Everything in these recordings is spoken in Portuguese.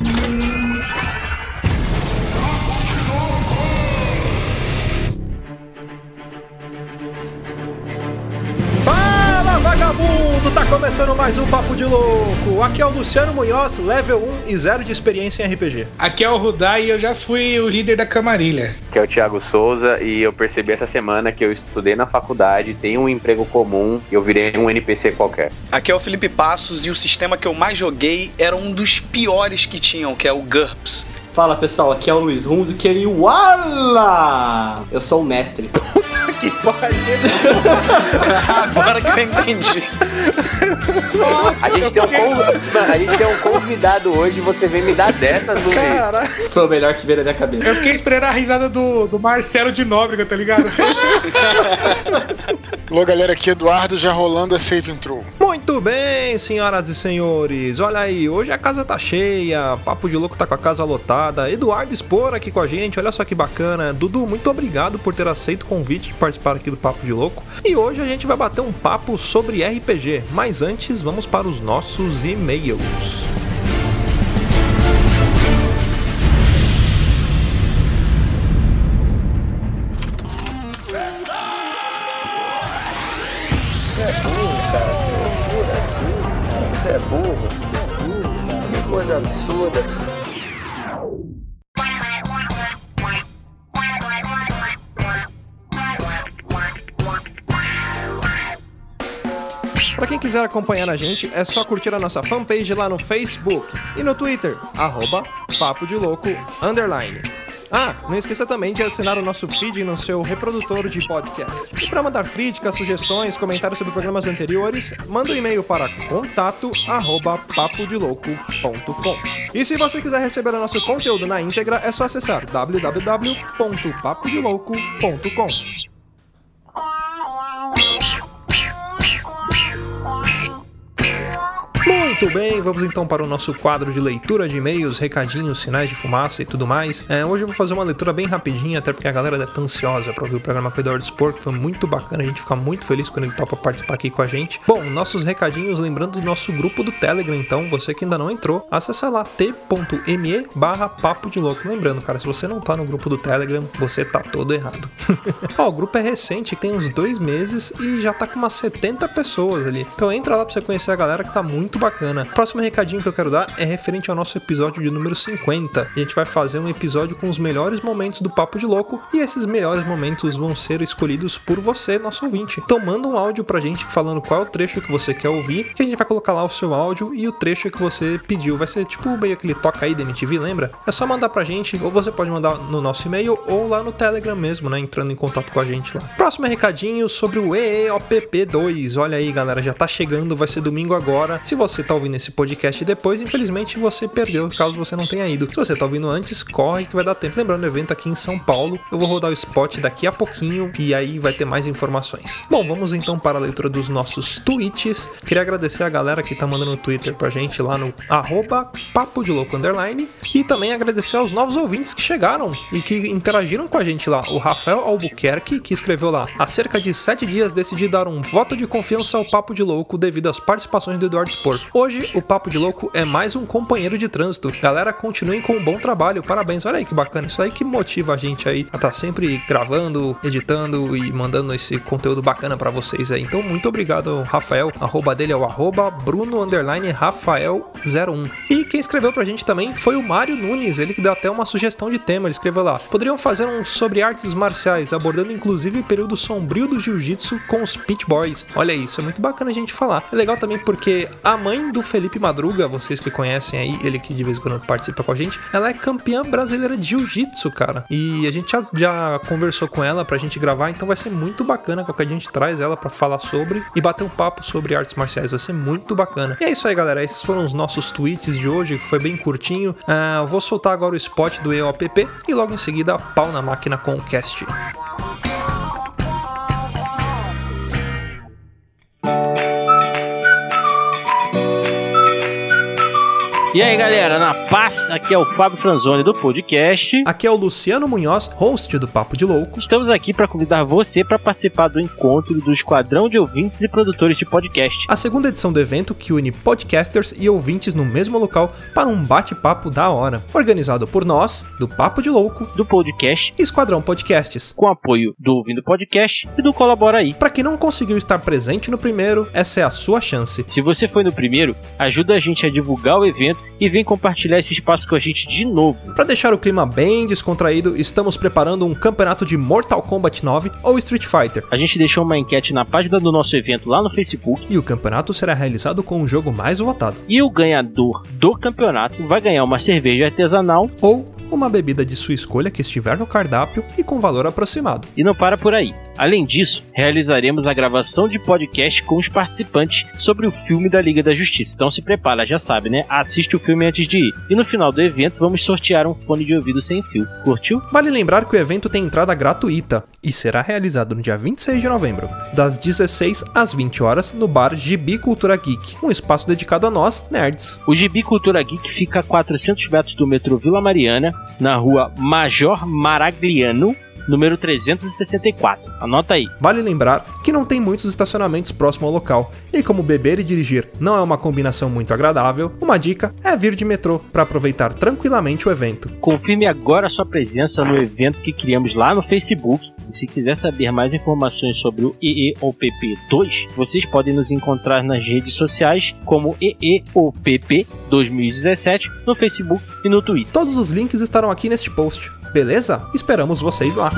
Mm-hmm. Começando mais um Papo de Louco. Aqui é o Luciano Munhoz, level 1 e 0 de experiência em RPG. Aqui é o Rudai e eu já fui o líder da camarilha. que é o Thiago Souza, e eu percebi essa semana que eu estudei na faculdade, tenho um emprego comum e eu virei um NPC qualquer. Aqui é o Felipe Passos e o sistema que eu mais joguei era um dos piores que tinham, que é o GURPS. Fala pessoal, aqui é o Luiz Runzo, que ele Wala! Eu sou o mestre. Que pariu. Agora que eu entendi. A gente, tem um conv- Mano, a gente tem um convidado hoje e você vem me dar dessas, Luiz. Cara, Foi o melhor que veio na minha cabeça. Eu fiquei esperando a risada do, do Marcelo de Nóbrega, tá ligado? Alô, galera, aqui é Eduardo, já rolando a save intro. muito bem, senhoras e senhores. Olha aí, hoje a casa tá cheia, Papo de Louco tá com a casa lotada. Eduardo Expor aqui com a gente, olha só que bacana. Dudu, muito obrigado por ter aceito o convite de participar aqui do Papo de Louco. E hoje a gente vai bater um papo sobre RPG. Mas antes, vamos para os nossos e-mails. Para quem quiser acompanhar a gente, é só curtir a nossa fanpage lá no Facebook e no Twitter, arroba Papo de Louco, underline. Ah, não esqueça também de assinar o nosso feed no seu reprodutor de podcast. E para mandar críticas, sugestões, comentários sobre programas anteriores, manda um e-mail para contato arroba papodelouco.com. E se você quiser receber o nosso conteúdo na íntegra, é só acessar www.papodelouco.com. Muito bem, vamos então para o nosso quadro de leitura de e-mails, recadinhos, sinais de fumaça e tudo mais. É, hoje eu vou fazer uma leitura bem rapidinha, até porque a galera deve estar ansiosa para ouvir o programa com o Eduardo que foi muito bacana, a gente fica muito feliz quando ele topa participar aqui com a gente. Bom, nossos recadinhos, lembrando do nosso grupo do Telegram, então, você que ainda não entrou, acessa lá t.me barra papo de louco. Lembrando, cara, se você não tá no grupo do Telegram, você tá todo errado. Ó, o grupo é recente, tem uns dois meses e já tá com umas 70 pessoas ali. Então entra lá pra você conhecer a galera que tá muito bacana. Próximo recadinho que eu quero dar é referente ao nosso episódio de número 50. A gente vai fazer um episódio com os melhores momentos do Papo de Louco e esses melhores momentos vão ser escolhidos por você, nosso ouvinte. Então manda um áudio pra gente falando qual é o trecho que você quer ouvir, que a gente vai colocar lá o seu áudio e o trecho que você pediu. Vai ser tipo meio aquele toca aí da MTV, lembra? É só mandar pra gente, ou você pode mandar no nosso e-mail ou lá no Telegram mesmo, né? Entrando em contato com a gente lá. Próximo recadinho sobre o EEOPP2. Olha aí, galera, já tá chegando, vai ser domingo agora. Se você tá ouvindo esse podcast depois, infelizmente você perdeu, caso você não tenha ido. Se você tá ouvindo antes, corre que vai dar tempo. Lembrando, o evento aqui em São Paulo. Eu vou rodar o spot daqui a pouquinho e aí vai ter mais informações. Bom, vamos então para a leitura dos nossos tweets. Queria agradecer a galera que tá mandando no Twitter pra gente lá no arroba papo de louco underline e também agradecer aos novos ouvintes que chegaram e que interagiram com a gente lá. O Rafael Albuquerque, que escreveu lá: há cerca de sete dias decidi dar um voto de confiança ao Papo de Louco devido às participações do Eduardo Spor. Hoje, o Papo de Louco é mais um companheiro de trânsito. Galera, continuem com um bom trabalho. Parabéns. Olha aí que bacana. Isso aí que motiva a gente aí a estar sempre gravando, editando e mandando esse conteúdo bacana pra vocês aí. Então, muito obrigado, Rafael. Arroba dele é o arroba Bruno underline Rafael 01. E quem escreveu pra gente também foi o Mário Nunes. Ele que deu até uma sugestão de tema. Ele escreveu lá: poderiam fazer um sobre artes marciais, abordando inclusive o período sombrio do jiu-jitsu com os Pit Boys. Olha isso, é muito bacana a gente falar. É legal também porque a mãe do Felipe Madruga, vocês que conhecem aí, ele que de vez em quando participa com a gente, ela é campeã brasileira de jiu-jitsu, cara. E a gente já, já conversou com ela pra gente gravar, então vai ser muito bacana qualquer dia a gente traz ela pra falar sobre e bater um papo sobre artes marciais. Vai ser muito bacana. E é isso aí, galera. Esses foram os nossos tweets de hoje, que foi bem curtinho. Eu vou soltar agora o spot do EOPP e logo em seguida pau na máquina com o cast. E aí galera, na paz, aqui é o Fábio Franzoni do podcast. Aqui é o Luciano Munhoz, host do Papo de Louco. Estamos aqui para convidar você para participar do encontro do Esquadrão de Ouvintes e Produtores de Podcast. A segunda edição do evento que une podcasters e ouvintes no mesmo local para um bate-papo da hora. Organizado por nós, do Papo de Louco, do podcast e Esquadrão Podcasts. Com apoio do Ouvindo Podcast e do Colabora aí. Para quem não conseguiu estar presente no primeiro, essa é a sua chance. Se você foi no primeiro, ajuda a gente a divulgar o evento e vem compartilhar esse espaço com a gente de novo. Para deixar o clima bem descontraído, estamos preparando um campeonato de Mortal Kombat 9 ou Street Fighter. A gente deixou uma enquete na página do nosso evento lá no Facebook. E o campeonato será realizado com o jogo mais votado. E o ganhador do campeonato vai ganhar uma cerveja artesanal ou uma bebida de sua escolha que estiver no cardápio e com valor aproximado. E não para por aí. Além disso, realizaremos a gravação de podcast com os participantes sobre o filme da Liga da Justiça. Então se prepara, já sabe, né? Assiste o filme antes de ir. E no final do evento vamos sortear um fone de ouvido sem fio. Curtiu? Vale lembrar que o evento tem entrada gratuita e será realizado no dia 26 de novembro, das 16 às 20 horas, no bar Gibi Cultura Geek, um espaço dedicado a nós, nerds. O Gibi Cultura Geek fica a 400 metros do metrô Vila Mariana, na rua Major Maragliano, número 364. Anota aí. Vale lembrar que não tem muitos estacionamentos próximo ao local, e como beber e dirigir não é uma combinação muito agradável, uma dica é vir de metrô para aproveitar tranquilamente o evento. Confirme agora sua presença no evento que criamos lá no Facebook. E se quiser saber mais informações sobre o EEOPP 2, vocês podem nos encontrar nas redes sociais como EEOPP 2017 no Facebook e no Twitter. Todos os links estarão aqui neste post. Beleza? Esperamos vocês lá.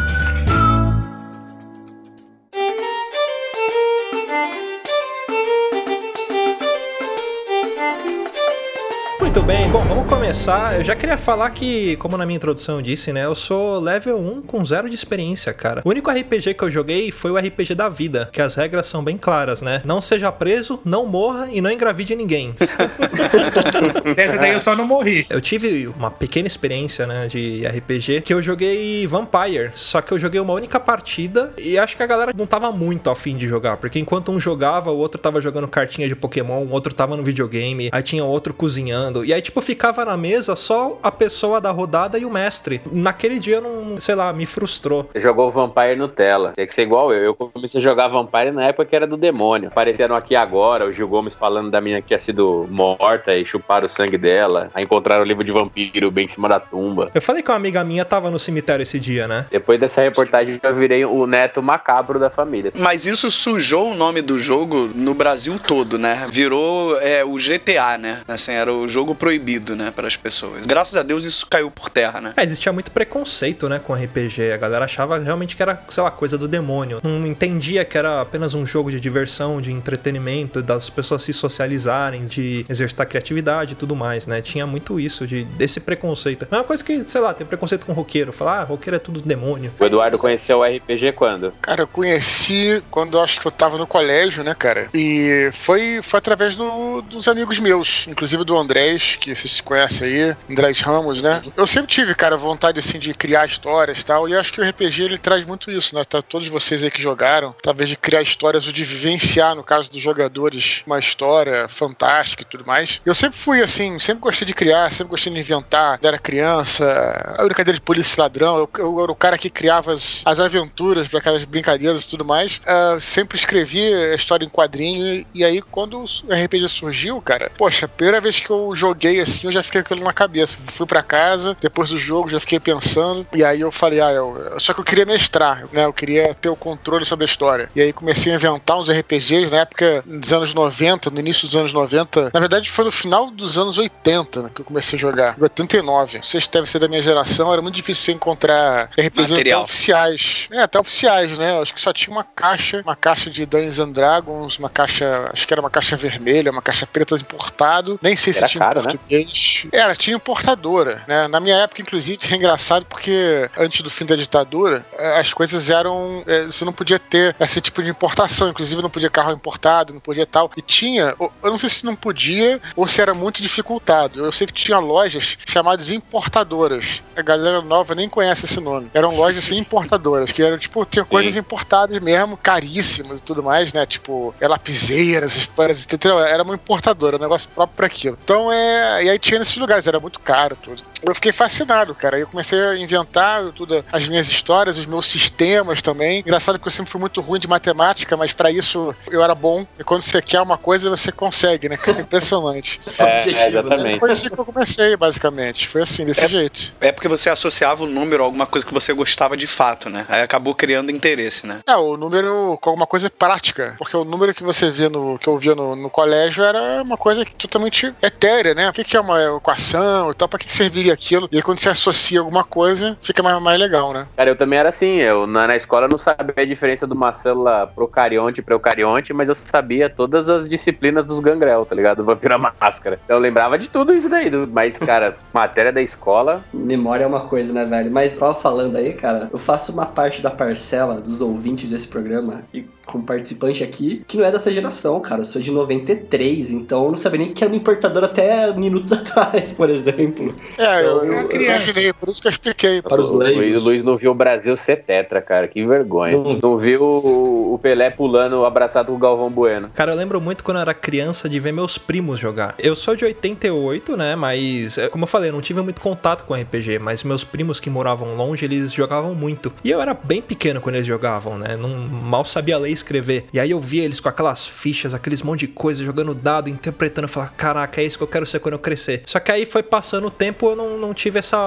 Muito bem, bom, vamos começar. Eu já queria falar que, como na minha introdução eu disse, né? Eu sou level 1 com zero de experiência, cara. O único RPG que eu joguei foi o RPG da vida, que as regras são bem claras, né? Não seja preso, não morra e não engravide ninguém. Essa daí eu só não morri. Eu tive uma pequena experiência, né, de RPG, que eu joguei Vampire, só que eu joguei uma única partida e acho que a galera não tava muito afim de jogar, porque enquanto um jogava, o outro tava jogando cartinha de Pokémon, o outro tava no videogame, aí tinha outro cozinhando, e aí, tipo, ficava na mesa só a pessoa da rodada e o mestre. Naquele dia, não, sei lá, me frustrou. Você jogou Vampire Nutella. Tinha que ser igual eu. Eu comecei a jogar Vampire na época que era do demônio. Apareceram aqui agora o Gil Gomes falando da menina que tinha sido morta e chuparam o sangue dela. Aí encontraram o livro de vampiro bem em cima da tumba. Eu falei que uma amiga minha tava no cemitério esse dia, né? Depois dessa reportagem, eu virei o neto macabro da família. Mas isso sujou o nome do jogo no Brasil todo, né? Virou é, o GTA, né? Assim, era o jogo proibido, né, para as pessoas. Graças a Deus isso caiu por terra, né? É, existia muito preconceito, né, com RPG. A galera achava realmente que era, sei lá, coisa do demônio. Não entendia que era apenas um jogo de diversão, de entretenimento, das pessoas se socializarem, de exercitar criatividade e tudo mais, né? Tinha muito isso, de desse preconceito. É uma coisa que, sei lá, tem preconceito com roqueiro. Falar, ah, roqueiro é tudo demônio. O Eduardo conheceu o RPG quando? Cara, eu conheci quando eu acho que eu tava no colégio, né, cara? E foi, foi através do, dos amigos meus, inclusive do Andrés, que se conhecem aí, Andrés Ramos, né? Eu sempre tive, cara, vontade, assim, de criar histórias e tal, e acho que o RPG, ele traz muito isso, né? Tá, todos vocês aí que jogaram, talvez de criar histórias ou de vivenciar, no caso dos jogadores, uma história fantástica e tudo mais. Eu sempre fui, assim, sempre gostei de criar, sempre gostei de inventar, quando era criança, a brincadeira de polícia e ladrão, eu, eu era o cara que criava as, as aventuras para aquelas brincadeiras e tudo mais. Uh, sempre escrevi a história em quadrinho, e aí quando o RPG surgiu, cara, poxa, a primeira vez que eu joguei assim, eu já fiquei com aquilo na cabeça. Fui para casa, depois do jogo já fiquei pensando, e aí eu falei, ah, eu, só que eu queria mestrar, né? Eu queria ter o controle sobre a história. E aí comecei a inventar uns RPGs na época dos anos 90, no início dos anos 90. Na verdade, foi no final dos anos 80 né, que eu comecei a jogar. 89. Vocês devem ser da minha geração, era muito difícil você encontrar RPGs até oficiais. É, até oficiais, né? Eu acho que só tinha uma caixa, uma caixa de Dungeons and Dragons, uma caixa, acho que era uma caixa vermelha, uma caixa preta importado. Nem sei se Era tinha caro, em né? Português. Era, tinha importadora, né? Na minha época, inclusive, é engraçado porque antes do fim da ditadura, eh, as coisas eram. eh, Você não podia ter esse tipo de importação, inclusive não podia carro importado, não podia tal. E tinha, eu não sei se não podia ou se era muito dificultado. Eu sei que tinha lojas chamadas importadoras. A galera nova nem conhece esse nome. Eram lojas assim, importadoras, que eram tipo, tinha coisas importadas mesmo, caríssimas e tudo mais, né? Tipo, é, lapiseiras, espanhas, entendeu? Era uma importadora, um negócio próprio para aquilo. Então É, aí tinha nesses lugares, era muito caro tudo. Eu fiquei fascinado, cara. Aí eu comecei a inventar tudo, as minhas histórias, os meus sistemas também. Engraçado que eu sempre fui muito ruim de matemática, mas pra isso eu era bom. E quando você quer uma coisa, você consegue, né? cara? Impressionante. É, Objetivo, exatamente. Foi assim que eu comecei, basicamente. Foi assim, desse jeito. É porque você associava o número a alguma coisa que você gostava de fato, né? Aí acabou criando interesse, né? É, o número com alguma coisa prática. Porque o número que você via no. que eu via no, no colégio era uma coisa totalmente etérea, né? O que, que é uma equação e tal, pra que que serviria aquilo? E aí quando você associa alguma coisa, fica mais, mais legal, né? Cara, eu também era assim. Eu na, na escola não sabia a diferença de uma célula procarionte para eucarionte, mas eu sabia todas as disciplinas dos gangrel, tá ligado? Do vampiro à máscara. Então eu lembrava de tudo isso daí. do- Mas, cara, matéria da escola. Memória é uma coisa, né, velho? Mas tava falando aí, cara, eu faço uma parte da parcela dos ouvintes desse programa e como participante aqui, que não é dessa geração, cara. Eu sou de 93, então eu não sabia nem que era um importador até minutos atrás, por exemplo. É, eu, Eu- eu, eu- imaginei, por isso que eu expliquei. Para os O Luiz, leigos. o Luiz não viu o Brasil ser tetra, cara. Que vergonha. Não. Não, viu o, o Pelé pulando abraçado com o Galvão Bueno. Cara, eu lembro muito quando eu era criança de ver meus primos jogar. Eu sou de 88, né? Mas, é, como eu falei, eu não tive muito contato com RPG, mas meus primos que moravam longe, eles jogavam muito. E eu era bem pequeno quando eles jogavam, né? Não mal sabia ler escrever. E aí eu via eles com aquelas fichas, aqueles monte de coisa, jogando dado, interpretando, eu falava, caraca, é isso que eu quero ser quando eu crescer. Só que aí foi passando o tempo, eu não, não tive essa,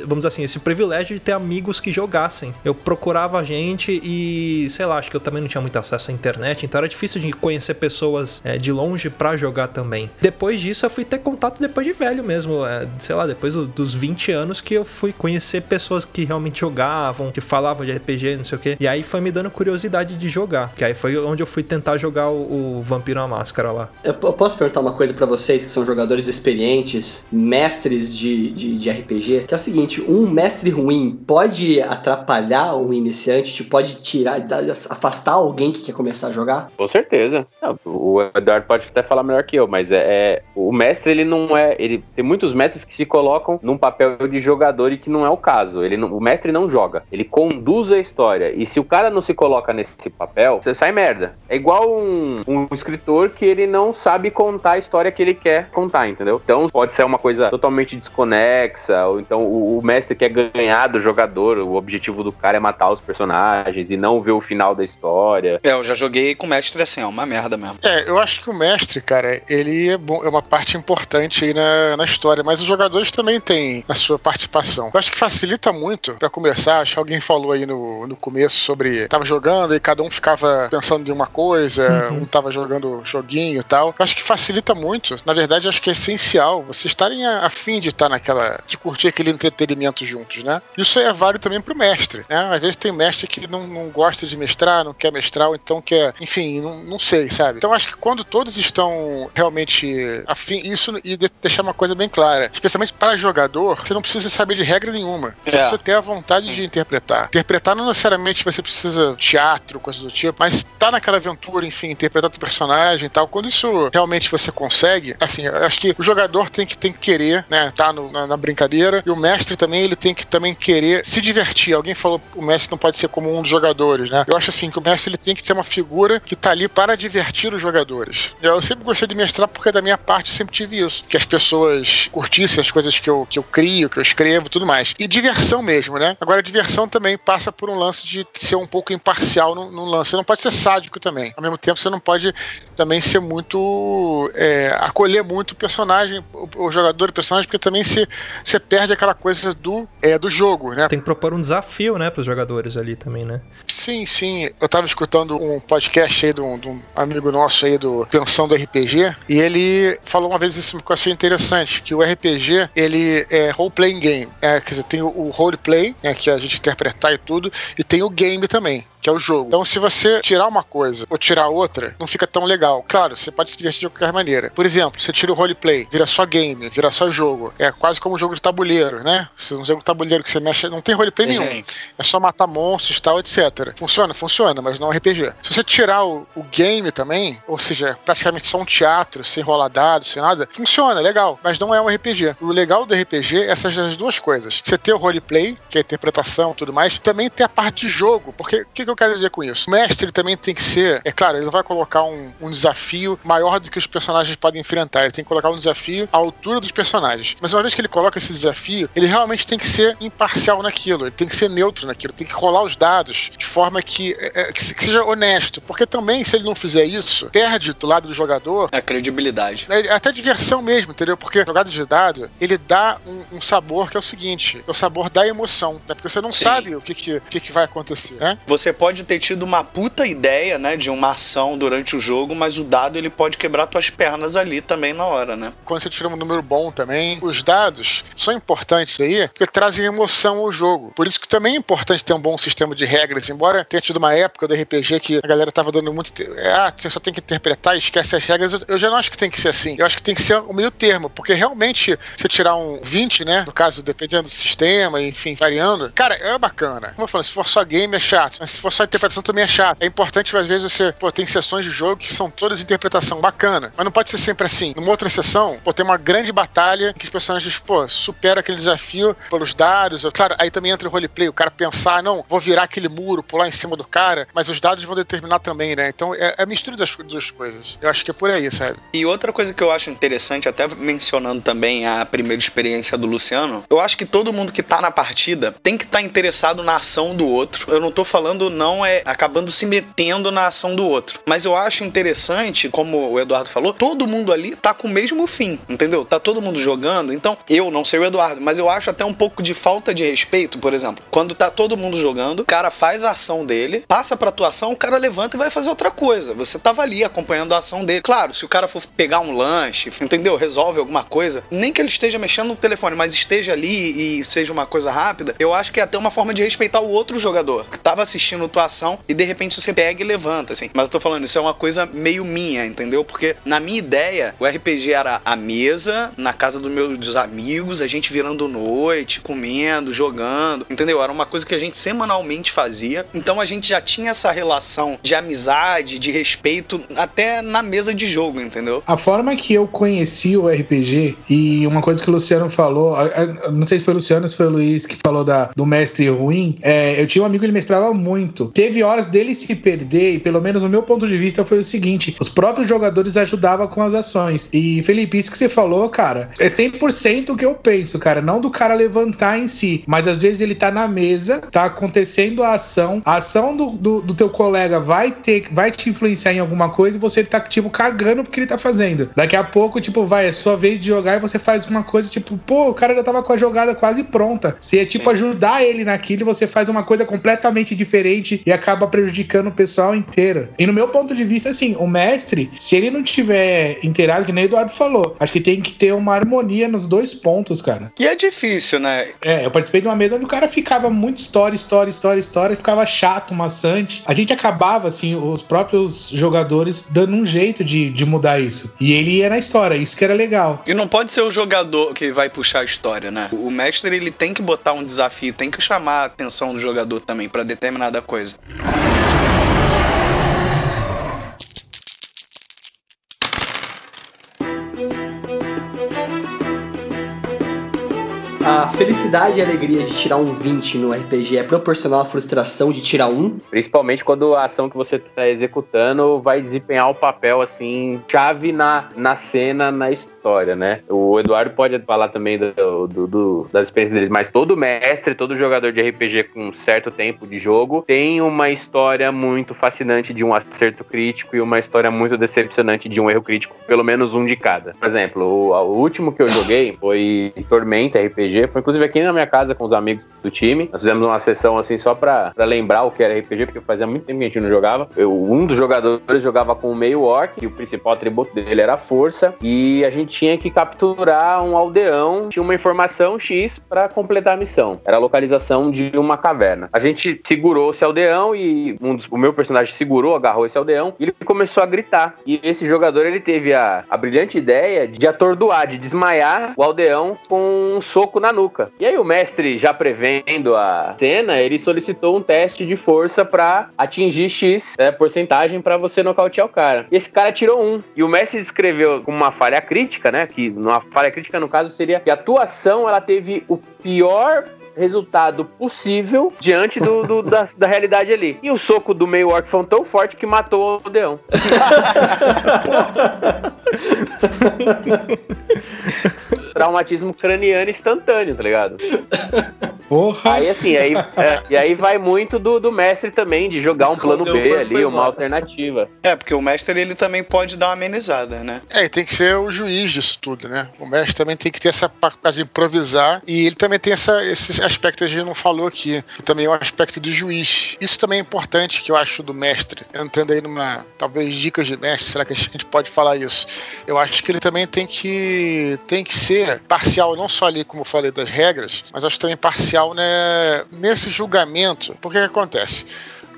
vamos dizer assim, esse privilégio de ter amigos que jogassem. Eu procurava gente e, sei lá, acho que eu também não tinha muito acesso à internet, então era difícil de conhecer pessoas é, de longe pra jogar também. Depois disso, eu fui ter contato depois de velho mesmo, é, sei lá, depois do- dos 20 anos que eu fui conhecer pessoas que realmente jogavam, que falavam de RPG, não sei o que. E aí foi me dando curiosidade de jogar, que aí foi onde eu fui tentar jogar o, o Vampiro à Máscara lá. Eu, eu posso perguntar uma coisa pra vocês que são jogadores experientes, mestres de, de, de RPG, que é o seguinte: um mestre ruim pode atrapalhar um iniciante, tipo, pode tirar, afastar alguém que quer começar a jogar? Com certeza. Não, o Eduardo pode até falar melhor que eu, mas é, é- o mestre ele não é, ele tem muitos mestres que se colocam num papel de jogador e que não é o caso. Ele não- o mestre não joga, ele conduz a história. E se o cara não se coloca nesse papel, você sai merda. É igual um, um escritor que ele não sabe contar a história que ele quer contar, entendeu? Então pode ser uma coisa totalmente desconexa, ou então o, o mestre quer ganhar do jogador, o objetivo do cara é matar os personagens e não ver o final da história. É, eu já joguei com mestre assim, é uma merda mesmo. É, eu acho que o mestre, cara, ele é, bom, é uma parte importante aí na, na história, mas os jogadores também têm a sua participação. Eu acho que facilita muito, pra começar, acho que alguém falou aí no, no começo sobre tava jogando e cada um ficava pensando em uma coisa, um tava jogando joguinho e tal. Eu acho que facilita muito. Na verdade, acho que é essencial vocês estarem a, a fim de estar naquela. de curtir aquele entretenimento juntos, né? Isso é válido também pro mestre, né? Às vezes tem mestre que não, não gosta de mestrar, não quer mestrar, ou então quer, enfim, não, não sei, sabe? Então acho que quando todos estão realmente afim, isso e de- deixar uma coisa bem clara, especialmente para jogador, você não precisa saber de regra nenhuma. Você É. precisa ter a vontade de interpretar. Interpretar não necessariamente você precisa teatro, coisa do tipo, mas tá naquela aventura, enfim, interpretar o personagem e tal. Quando isso realmente você consegue, assim, eu acho que o jogador tem que, tem que querer, né, tá no- na, na brincadeira, e o mestre também, ele tem que também querer se divertir. Alguém falou o mestre não pode ser como um dos jogadores, né? Eu acho assim que o mestre ele tem que ser uma figura que tá ali para divertir os jogadores. Eu sempre gostei de mestrar porque da minha parte eu sempre tive isso, que as pessoas curtissem as coisas que eu, que eu crio, que eu escrevo, tudo mais. E diversão mesmo, né? Agora diversão também passa por um lance de ser um pouco imparcial no, no lance. Você não pode ser sádico também. Ao mesmo tempo, você não pode também ser muito. é, acolher muito o personagem, o, o jogador o personagem, porque também se, você perde aquela coisa do, é, do jogo, né? Tem que propor um desafio, né, pros jogadores ali também, né? Sim, sim. Eu tava escutando um podcast aí de um, de um amigo nosso aí do Pensão do RPG, e ele falou uma vez isso que eu achei interessante, que o RPG, ele é role-playing game. É, quer dizer, tem o, o roleplay, né, que é a gente interpretar e tudo, e tem o game também. Que é o jogo. Então, se você tirar uma coisa ou tirar outra, não fica tão legal. Claro, você pode se divertir de qualquer maneira. Por exemplo, você tira o roleplay, vira só game, vira só jogo. É quase como um jogo de tabuleiro, né? Se um jogo de tabuleiro que você mexe, não tem roleplay nenhum. É só matar monstros e tal, etc. Funciona? Funciona, mas não é RPG. Se você tirar o, o game também, ou seja, praticamente só um teatro, sem rolar dados, sem nada, funciona, legal, mas não é um RPG. O legal do RPG é essas as duas coisas. Você ter o roleplay, que é a interpretação e tudo mais, também tem a parte de jogo, porque o que, que eu quero dizer com isso? O mestre também tem que ser, é claro, ele não vai colocar um, um desafio maior do que os personagens podem enfrentar. Ele tem que colocar um desafio à altura dos personagens. Mas uma vez que ele coloca esse desafio, ele realmente tem que ser imparcial naquilo, ele tem que ser neutro naquilo, tem que rolar os dados de forma que, é, é, que seja honesto. Porque também, se ele não fizer isso, perde do lado do jogador a credibilidade. É, até diversão mesmo, entendeu? Porque jogada de dado, ele dá um, um, sabor que é o seguinte: é o sabor da emoção, né? Porque você não Sim. sabe o que, que, que, que vai acontecer, né? Você pode ter tido uma puta ideia, né, de uma ação durante o jogo, mas o dado ele pode quebrar tuas pernas ali também na hora, né? Quando você tira um número bom também, os dados são importantes aí, porque trazem emoção ao jogo. Por isso que também é importante ter um bom sistema de regras, embora tenha tido uma época do RPG que a galera tava dando muito. Ah, você só tem que interpretar e esquece as regras. Eu já não acho que tem que ser assim. Eu acho que tem que ser o meio termo, porque realmente, você tirar um 20, né? No caso, dependendo do sistema, enfim, variando, cara, é bacana. Como eu falo, se for só game é chato, mas se for interpretação também é chato. É importante, às vezes, você, pô, tem sessões de jogo que são todas interpretação bacana, mas não pode ser sempre assim. Numa outra sessão, pô, tem uma grande batalha que os personagens, pô, superam aquele desafio pelos dados. Claro, aí também entra o roleplay, o cara pensar, não, vou virar aquele muro, pular em cima do cara, mas os dados vão determinar também, né? Então é, é mistura das duas coisas. Eu acho que é por aí, sabe? E outra coisa que eu acho interessante, até mencionando também a primeira experiência do Luciano, eu acho que todo mundo que tá na partida tem que estar tá interessado na ação do outro. Eu não tô falando não é acabando se metendo na ação do outro, mas eu acho interessante, como o Eduardo falou, todo mundo ali tá com o mesmo fim, entendeu? Tá todo mundo jogando, então eu não sei o Eduardo, mas eu acho até um pouco de falta de respeito, por exemplo, quando tá todo mundo jogando, o cara faz a ação dele, passa pra atuação, o cara levanta e vai fazer outra coisa. Você tava ali acompanhando a ação dele. Claro, se o cara for pegar um lanche, entendeu? Resolve alguma coisa, nem que ele esteja mexendo no telefone, mas esteja ali e seja uma coisa rápida, eu acho que é até uma forma de respeitar o outro jogador que tava assistindo a tua ação e de repente você pega e levanta, assim. Mas eu tô falando, isso é uma coisa meio minha, entendeu? Porque na minha ideia, o RPG era a mesa, na casa dos meus amigos, a gente virando noite, comendo, jogando, entendeu? Era uma coisa que a gente semanalmente fazia. Então a gente já tinha essa relação de amizade, de respeito, até na mesa de jogo, entendeu? A forma que eu conheci o RPG, e uma coisa que o Luciano falou, não sei se foi o Luciano se foi o Luiz que falou da, do mestre ruim, é, eu tinha um amigo que ele mestrava muito. Teve horas dele se perder, e pelo menos no meu ponto de vista foi o seguinte: os próprios jogadores ajudavam com as ações. E Felipe, isso que você falou, cara, é 100% o que eu penso, cara. Não do cara levantar em si, mas às vezes ele tá na mesa, tá acontecendo a ação, a ação do, do, do teu colega vai ter, vai te influenciar em alguma coisa e você tá, tipo, cagando porque ele tá fazendo. Daqui a pouco, tipo, vai, é sua vez de jogar e você faz uma coisa, tipo, pô, o cara já tava com a jogada quase pronta. Você é, tipo, ajudar ele naquilo e você faz uma coisa completamente diferente e acaba prejudicando o pessoal inteiro. E no meu ponto de vista, assim, o mestre, se ele não tiver inteirado, que nem o Eduardo falou, acho que tem que ter uma harmonia nos dois pontos, cara. E é difícil, né? É, eu participei de uma mesa onde o cara ficava muito história, história, história, história, ficava chato, maçante. A gente acabava, assim, os próprios jogadores dando um jeito de, de mudar isso. E ele ia na história, isso que era legal. E não pode ser o jogador que vai puxar a história, né? O mestre, ele tem que botar um desafio, tem que chamar a atenção do jogador também para determinada coisa. coisa. A felicidade e alegria de tirar um 20 no RPG é proporcional à frustração de tirar um? Principalmente quando a ação que você está executando vai desempenhar o papel, assim, chave na, na cena, na história, né? O Eduardo pode falar também do, do, do, das experiências deles, mas todo mestre, todo jogador de RPG com um certo tempo de jogo tem uma história muito fascinante de um acerto crítico e uma história muito decepcionante de um erro crítico, pelo menos um de cada. Por exemplo, o, o último que eu joguei foi Tormenta RPG. Foi inclusive aqui na minha casa com os amigos do time. Nós fizemos uma sessão assim só pra, lembrar o que era RPG, porque fazia muito tempo que a gente não jogava. Eu, um dos jogadores jogava com o meio orc, e o principal atributo dele era a força. E a gente tinha que capturar um aldeão, tinha uma informação X para completar a missão. Era a localização de uma caverna. A gente segurou esse aldeão e um dos, o meu personagem segurou, agarrou esse aldeão e ele começou a gritar. E esse jogador ele teve a, a brilhante ideia de atordoar, de desmaiar o aldeão com um soco na nuca. E aí o mestre, já prevendo a cena, ele solicitou um teste de força pra atingir X né, porcentagem pra você nocautear o cara. E esse cara tirou um. E o mestre descreveu como uma falha crítica, né? Que uma falha crítica, no caso, seria que a tua ação ela teve o pior resultado possível diante do, do- da, da realidade ali. E o soco do meio orc foi tão forte que matou o Deão. Traumatismo craniano instantâneo, tá ligado? Porra. Aí assim, aí, é, e aí vai muito do, do mestre também, de jogar um plano B ali, uma embora. alternativa. É, porque o mestre ele também pode dar uma amenizada, né? É, e tem que ser o juiz disso tudo, né? O mestre também tem que ter essa parte de improvisar e ele também tem essa, esse aspecto que a gente não falou aqui, que também é o aspecto do juiz. Isso também é importante que eu acho do mestre, entrando aí numa, talvez, dicas de mestre, será que a gente pode falar isso? Eu acho que ele também tem que, tem que ser parcial, não só ali, como falei, das regras, mas acho também parcial né, nesse julgamento. Porque que acontece?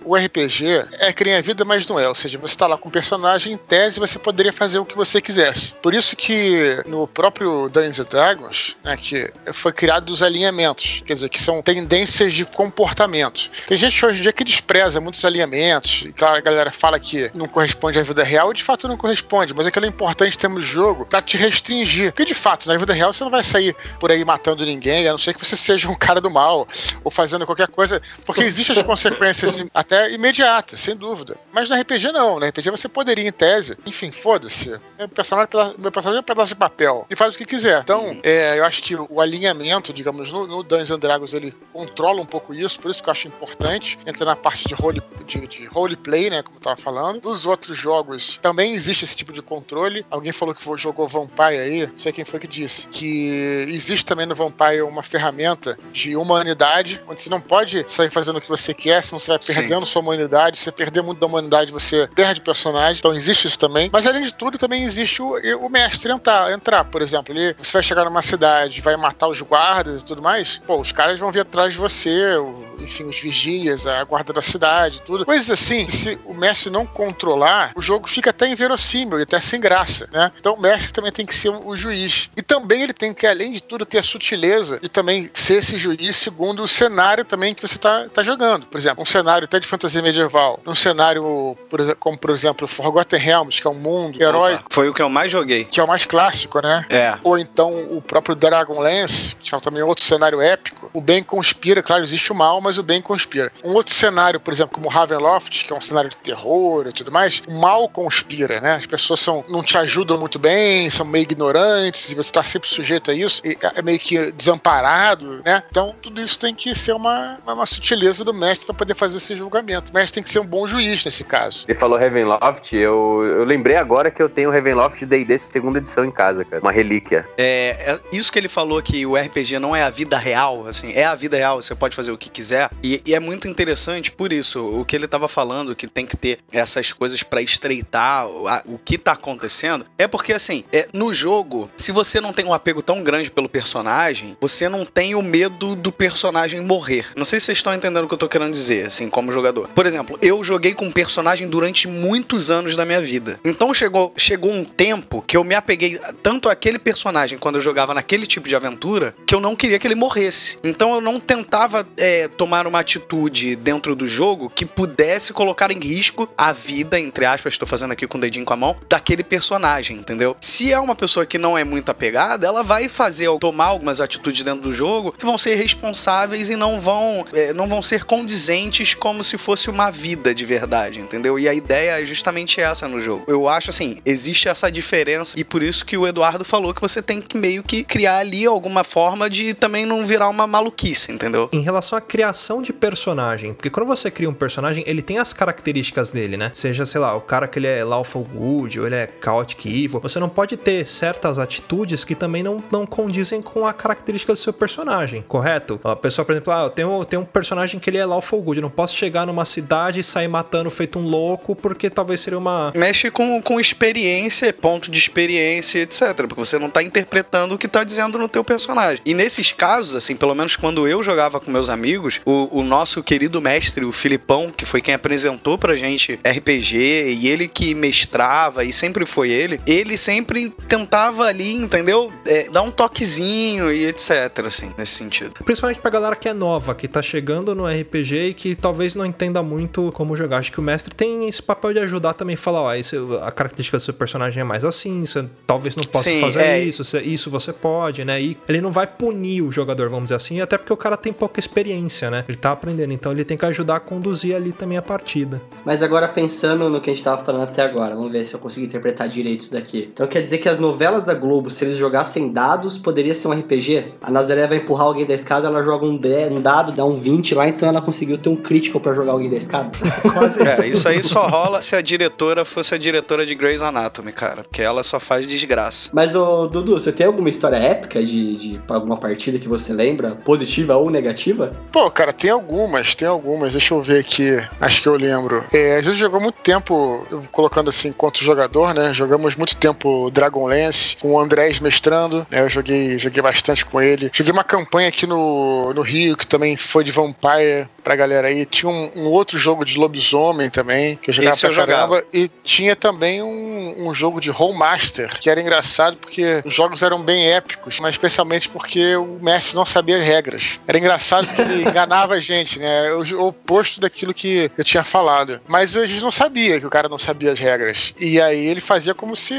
O RPG é a vida, mas não é. Ou seja, você está lá com um personagem, em tese você poderia fazer o que você quisesse. Por isso que no próprio Dungeons Dragons, né, que foi criado os alinhamentos, quer dizer, que são tendências de comportamento. Tem gente hoje em dia que despreza muitos alinhamentos, e a galera fala que não corresponde à vida real, e de fato não corresponde, mas aquilo é importante termos jogo para te restringir. Porque de fato, na vida real você não vai sair por aí matando ninguém, a não ser que você seja um cara do mal, ou fazendo qualquer coisa, porque existem as consequências até imediatas, sem dúvida. Mas na RPG não, na RPG você poderia, em tese, enfim, foda-se. Meu personagem, é meu personagem é um pedaço de papel e faz o que quiser. Então, é, eu acho que o alinhamento, digamos, no, no Dungeons and Dragons ele controla um pouco isso, por isso que eu acho importante. Entra na parte de role, de, de roleplay, né, como eu tava falando. Nos outros jogos também existe esse tipo de controle. Alguém falou que jogou Vampire aí, não sei quem foi que disse, que existe também no Vampire uma ferramenta de humanidade, onde você não pode sair fazendo o que você quer, senão você vai perdendo sua humanidade. Você perder muito da humanidade, você perde personagem. Então existe isso também. Mas além de tudo, também existe o, o mestre entrar, entrar. Por exemplo, ele, você vai chegar numa cidade, vai matar os guardas e tudo mais. Pô, os caras vão vir atrás de você, o- enfim, os vigias, a guarda da cidade, tudo. Coisas assim, se o mestre não controlar, o jogo fica até inverossímil e até sem graça, né? Então o mestre também tem que ser o juiz. E também ele tem que, além de tudo, ter a sutileza de também ser esse juiz segundo o cenário também que você tá, tá jogando. Por exemplo, um cenário até de fantasia medieval, um cenário, como por exemplo, Forgotten Realms, que é um mundo heróico, Foi o que eu mais joguei. que é o mais clássico, né? É. Ou então o próprio Dragonlance, que é também outro cenário épico. O bem conspira, claro, existe o mal, mas o bem conspira. Um outro cenário, por exemplo, como Ravenloft, que é um cenário de terror e tudo mais, o mal conspira, né? As pessoas são, não te ajudam muito bem, são meio ignorantes, e você está sempre sujeito a isso, e é meio que desamparado, né? Então, tudo isso tem que ser uma, uma, uma sutileza do mestre para poder fazer esse julgamento. O mestre tem que ser um bom juiz nesse caso. Ele falou Ravenloft, eu, eu lembrei agora que eu tenho Ravenloft D&D segunda edição em casa, cara. Uma relíquia. É, é isso que ele falou que o RPG não é a vida real, assim, é a vida real, você pode fazer o que quiser. E, e é muito interessante por isso, o que ele tava falando, que tem que ter essas coisas pra estreitar o, a- o que tá acontecendo, é porque assim, é, no jogo, se você não tem um apego tão grande pelo personagem, você não tem o medo do personagem morrer. Não sei se vocês estão entendendo o que eu tô querendo dizer, assim, como jogador. Por exemplo, eu joguei com um personagem durante muitos anos da minha vida. Então chegou, chegou um tempo que eu me apeguei tanto àquele personagem quando eu jogava naquele tipo de aventura que eu não queria que ele morresse. Então eu não tentava é, tomar uma atitude dentro do jogo que pudesse colocar em risco a vida, entre aspas, estou fazendo aqui com o dedinho com a mão, daquele personagem, entendeu? Se é uma pessoa que não é muito apegada, ela vai fazer, tomar algumas atitudes dentro do jogo que vão ser responsáveis e não vão, é, não vão ser condizentes como se fosse uma vida de verdade, entendeu? E a ideia é justamente essa no jogo. Eu acho assim, existe essa diferença e por isso que o Eduardo falou que você tem que meio que criar ali alguma forma de também não virar uma maluquice, entendeu? Em relação à criação de personagem, porque quando você cria um personagem, ele tem as características dele, né? Seja, sei lá, o cara que ele é lawful good ou ele é chaotic evil, você não pode ter certas atitudes que também não, não condizem com a característica do seu personagem, correto? A pessoa, por exemplo, ah, eu tenho, eu tenho um personagem que ele é lawful good, eu não posso chegar numa cidade e sair matando feito um louco, porque talvez seria uma. Mexe com, com experiência, ponto de experiência, etc. Porque você não tá interpretando o que tá dizendo no teu personagem. E nesses casos, assim, pelo menos quando eu jogava com meus amigos, o, o nosso querido mestre, o Filipão, que foi quem apresentou pra gente RPG, e ele que mestrava, e sempre foi ele, ele sempre tentava ali, entendeu? É, dar um toquezinho e etc, assim, nesse sentido. Principalmente pra galera que é nova, que tá chegando no RPG e que talvez não entenda muito como jogar. Acho que o mestre tem esse papel de ajudar também, falar, ó, esse, a característica do seu personagem é mais assim, você talvez não possa Sim, fazer é. isso, você- isso você pode, né? E ele não vai punir o jogador, vamos dizer assim, até porque o cara tem pouca experiência, né? Ele tá aprendendo, então ele tem que ajudar a conduzir ali também a partida. Mas agora pensando no que a gente tava falando até agora, vamos ver se eu consigo interpretar direito isso daqui. Então quer dizer que as novelas da Globo, se eles jogassem dados, poderia ser um RPG? A Nazaré vai empurrar alguém da escada, ela joga um, um dado, dá um 20 lá, então ela conseguiu ter um crítico pra jogar alguém da escada? Quase É, isso aí só rola se a diretora fosse a diretora de Grey's Anatomy, cara. Porque ela só faz desgraça. Mas, ô Dudu, você tem alguma história épica de, de alguma partida que você lembra? Positiva ou negativa? Pô, cara, tem algumas, tem algumas. Deixa eu ver aqui. Acho que eu lembro. É, a gente jogou muito tempo, colocando assim, enquanto jogador, né? Jogamos muito tempo Dragonlance, com o Andrés mestrando. né, eu joguei, joguei bastante com ele. Joguei uma campanha aqui no, no Rio, que também foi de Vampire pra galera aí. Tinha um, um outro jogo de lobisomem também, que eu jogava Esse pra eu jogava. caramba. E tinha também um, um jogo de Rollmaster, que era engraçado porque os jogos eram bem épicos, mas especialmente porque o mestre não sabia as regras. Era engraçado que ele enganava a gente, né? O, o oposto daquilo que eu tinha falado. Mas a gente não sabia que o cara não sabia as regras. E aí ele fazia como se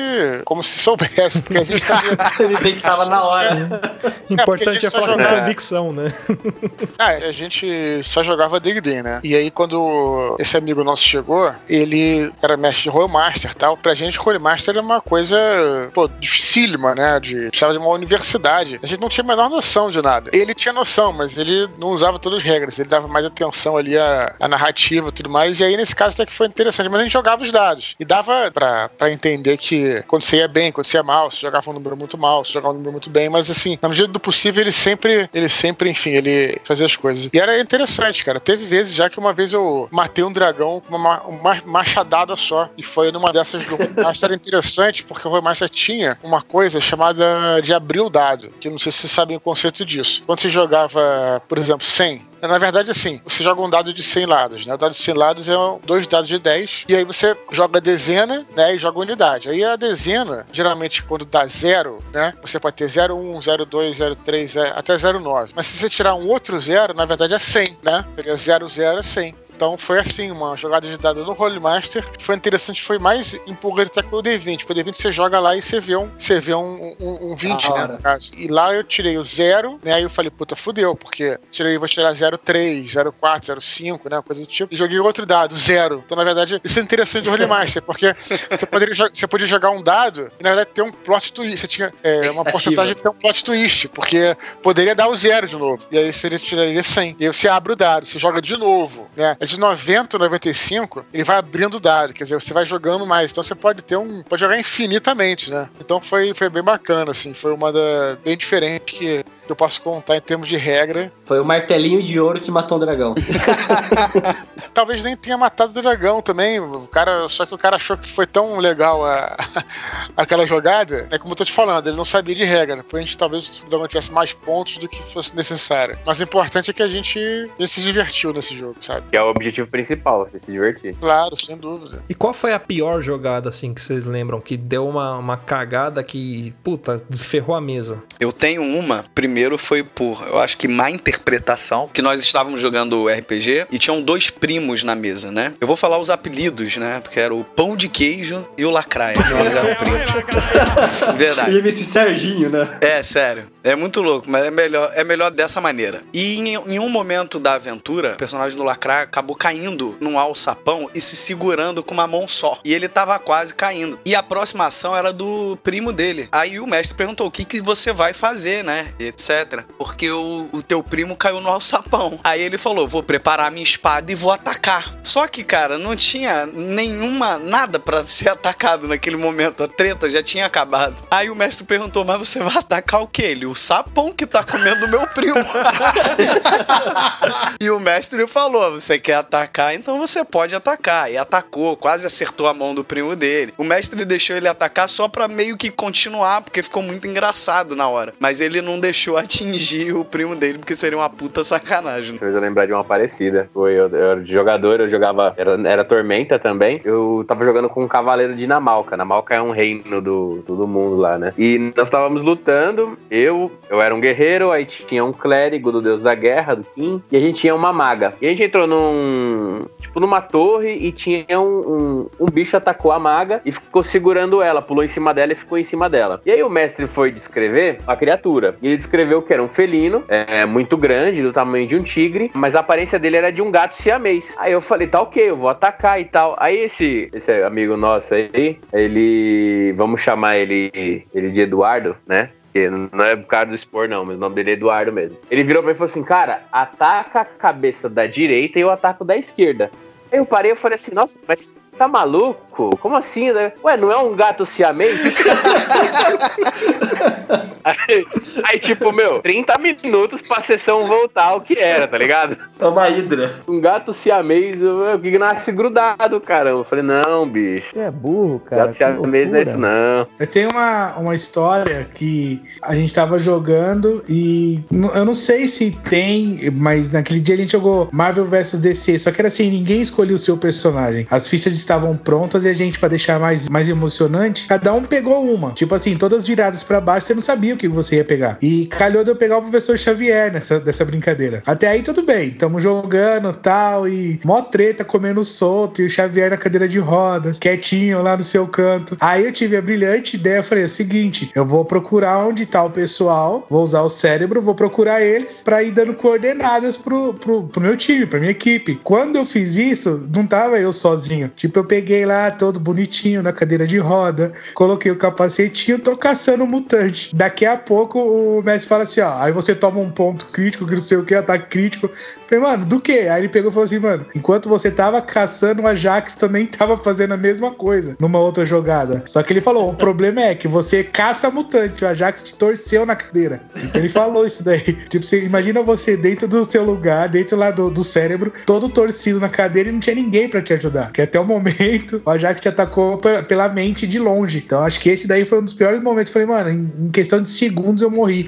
como se soubesse, porque a gente sabia. Ele bem que tava na hora. Importante gente é, só falar com jogava- convicção, né? Ah, a gente só jogava D&D, né? E aí quando esse amigo nosso chegou, ele era mestre de Royal Master e tal. Pra gente, Royal Master era uma coisa, pô, dificílima, né? De, precisava de uma universidade. A gente não tinha a menor noção de nada. Ele tinha noção, mas ele não usava todas as regras. Ele dava mais atenção ali à, à narrativa e tudo mais. E aí, nesse caso, até que foi interessante. Mas a gente jogava os dados. E dava pra, pra entender que quando você ia bem, quando você ia mal, se jogava um número muito mal, se jogava um número muito bem. Mas assim, na medida do possível, ele sempre, ele sempre, enfim, ele fazia as coisas. E era interessante, cara. Teve vezes já que uma vez eu matei um dragão com uma, uma machadada só. E foi numa dessas do era interessante, porque o Roymaster tinha uma coisa chamada de abrir o dado. Que não sei se vocês sabem o conceito disso. Quando você jogava, por exemplo, 100, na verdade, assim, você joga um dado de 100 lados, né? O dado de 100 lados é dois dados de 10, e aí você joga a dezena, né? E joga unidade. Aí a dezena, geralmente, quando dá zero, né? Você pode ter 01, 02, 03, é, até 09. Mas se você tirar um outro zero, na verdade é 100, né? Seria 00 a 100. Então foi assim, uma jogada de dado no Rolemaster, que foi interessante, foi mais empolgante até que o D20. Porque o D20 você joga lá e você vê um, você vê um, um, um 20, Da né, no caso. E lá eu tirei o zero, né, aí eu falei, puta, fudeu, porque tirei, vou tirar 03, 04, 05, né, coisa do tipo. E joguei outro dado, zero. Então, na verdade, isso é interessante do Rolemaster, porque você poderia, você podia jogar um dado e, na verdade, ter um plot twist. Você tinha é, uma porcentagem de ter um plot twist, porque poderia dar o zero de novo. E aí você tiraria 100. E aí você abre o dado, você joga de novo, né? De 90 a 95, ele vai abrindo dado, quer dizer, você vai jogando mais. Então você pode ter um. Pode jogar infinitamente, né? Então foi, foi bem bacana, assim. Foi uma da. bem diferente que eu posso contar em termos de regra. Foi o martelinho de ouro que matou um dragão. Talvez nem tenha matado o dragão também. O cara, só que o cara achou que foi tão legal a, aquela jogada, é como eu tô te falando, ele não sabia de regra. Depois a gente talvez o dragão tivesse mais pontos do que fosse necessário. Mas o importante é que a gente, a gente se divertiu nesse jogo, sabe? Que é o objetivo principal, você se divertir. Claro, sem dúvida. E qual foi a pior jogada, assim, que vocês lembram? Que deu uma, uma cagada que, puta, ferrou a mesa. Eu tenho uma, primeiro foi por, eu acho que má interpretação, que nós estávamos jogando RPG e tinham dois primos na mesa, né? Eu vou falar os apelidos, né? Porque era o Pão de Queijo e o Lacraia. Eles eram primos. Verdade. E esse Serginho, né? É, sério. É muito louco, mas é melhor, é melhor dessa maneira. E em, em um momento da aventura, o personagem do Lacraia acabou caindo num alçapão e se segurando com uma mão só. E ele tava quase caindo. E a próxima ação era do primo dele. Aí o mestre perguntou: o que, que você vai fazer, né? Etc. Porque o, o teu primo caiu no alçapão. Aí ele falou: vou preparar minha espada e vou atacar. Só que, cara, não tinha nenhuma, nada pra ser atacado naquele momento. A treta já tinha acabado. Aí o mestre perguntou: mas você vai atacar o que? Ele? O sapão que tá comendo meu primo. e o mestre falou: você quer atacar, então você pode atacar. E atacou, quase acertou a mão do primo dele. O mestre deixou ele atacar só pra meio que continuar, porque ficou muito engraçado na hora. Mas ele não deixou atingir o primo dele, porque seria uma puta sacanagem. Fez eu lembrar de uma parecida. Foi eu, eu era de jogador, eu jogava. Era, era Tormenta também. Eu tava jogando com um cavaleiro de Namalca. Namalca é um reino do, do mundo lá, né? E nós estávamos lutando. Eu, eu era um guerreiro, aí tinha um clérigo do deus da guerra, do Kim, e a gente tinha uma maga. E a gente entrou num. Tipo, numa torre e tinha um, um, um bicho atacou a maga e ficou segurando ela, pulou em cima dela e ficou em cima dela. E aí o mestre foi descrever a criatura. E ele descreveu que era um felino, é, muito grande, do tamanho de um tigre, mas a aparência dele era de um gato siamês. Aí eu falei, tá ok, eu vou atacar e tal. Aí esse, esse amigo nosso aí, ele. Vamos chamar ele, ele de Eduardo, né? Que não é por causa do expor, não, mas o nome dele é Eduardo mesmo. Ele virou pra mim e falou assim: Cara, ataca a cabeça da direita e eu ataco da esquerda. Aí eu parei e falei assim: Nossa, mas tá maluco? Como assim? Né? Ué, não é um gato siamês? aí, aí, tipo, meu, 30 minutos pra sessão voltar ao que era, tá ligado? É uma hidra. Um gato siamês, o que nasce grudado, caramba. Eu falei, não, bicho. Você é burro, cara. Gato siamês não é isso, não. Eu tenho uma, uma história que a gente tava jogando e eu não sei se tem, mas naquele dia a gente jogou Marvel vs DC, só que era assim, ninguém escolheu o seu personagem. As fichas estavam prontas e a gente, pra deixar mais, mais emocionante, cada um pegou uma. Tipo assim, todas viradas pra baixo, você não sabia o que você ia pegar. E calhou de eu pegar o professor Xavier nessa dessa brincadeira. Até aí tudo bem, tamo jogando tal, e mó treta comendo solto, e o Xavier na cadeira de rodas, quietinho lá no seu canto. Aí eu tive a brilhante ideia, falei, é o seguinte, eu vou procurar onde tá o pessoal, vou usar o cérebro, vou procurar eles pra ir dando coordenadas pro, pro, pro meu time, pra minha equipe. Quando eu fiz isso, não tava eu sozinho. Tipo, eu peguei lá todo bonitinho na cadeira de roda, coloquei o capacetinho, tô caçando o mutante. Daqui a pouco o mestre fala assim, ó, aí você toma um ponto crítico, que não sei o que, ataque crítico. Falei, mano, do que? Aí ele pegou e falou assim, mano, enquanto você tava caçando, o Ajax também tava fazendo a mesma coisa numa outra jogada. Só que ele falou, o problema é que você caça mutante, o Ajax te torceu na cadeira. Então ele falou isso daí. Tipo, você imagina você dentro do seu lugar, dentro lá do, do cérebro, todo torcido na cadeira e não tinha ninguém pra te ajudar. Que até o momento, o Ajax te atacou pe- pela mente de longe. Então acho que esse daí foi um dos piores momentos. Falei, mano, em questão de segundos eu morri.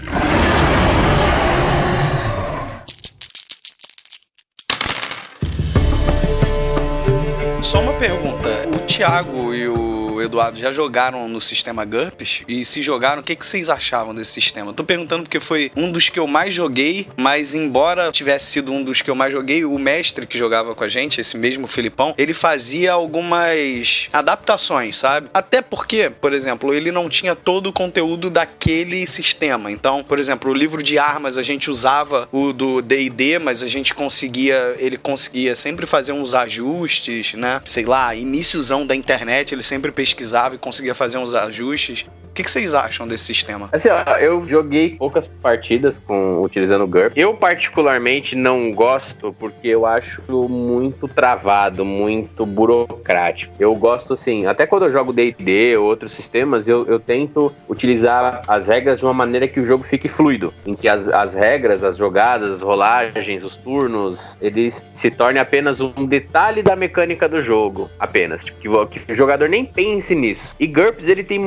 Só uma pergunta. O Thiago e o Eduardo já jogaram no sistema GURPS? E se jogaram, o que, que vocês achavam desse sistema? Tô perguntando porque foi um dos que eu mais joguei, mas embora tivesse sido um dos que eu mais joguei, o mestre que jogava com a gente, esse mesmo Filipão, ele fazia algumas adaptações, sabe? Até porque, por exemplo, ele não tinha todo o conteúdo daquele sistema. Então, por exemplo, o livro de armas a gente usava o do D&D, mas a gente conseguia, ele conseguia sempre fazer uns ajustes, né? Sei lá, iníciozão da internet, ele sempre pesquisava e conseguia fazer uns ajustes. O que, que vocês acham desse sistema? Assim, ó, eu joguei poucas partidas com utilizando o GURP. Eu particularmente não gosto porque eu acho muito travado, muito burocrático. Eu gosto assim, até quando eu jogo D&D ou outros sistemas, eu, eu tento utilizar as regras de uma maneira que o jogo fique fluido, em que as, as regras, as jogadas, as rolagens, os turnos, eles se tornem apenas um detalhe da mecânica do jogo, apenas, tipo, que, que o jogador nem pense nisso. E GURPS ele tem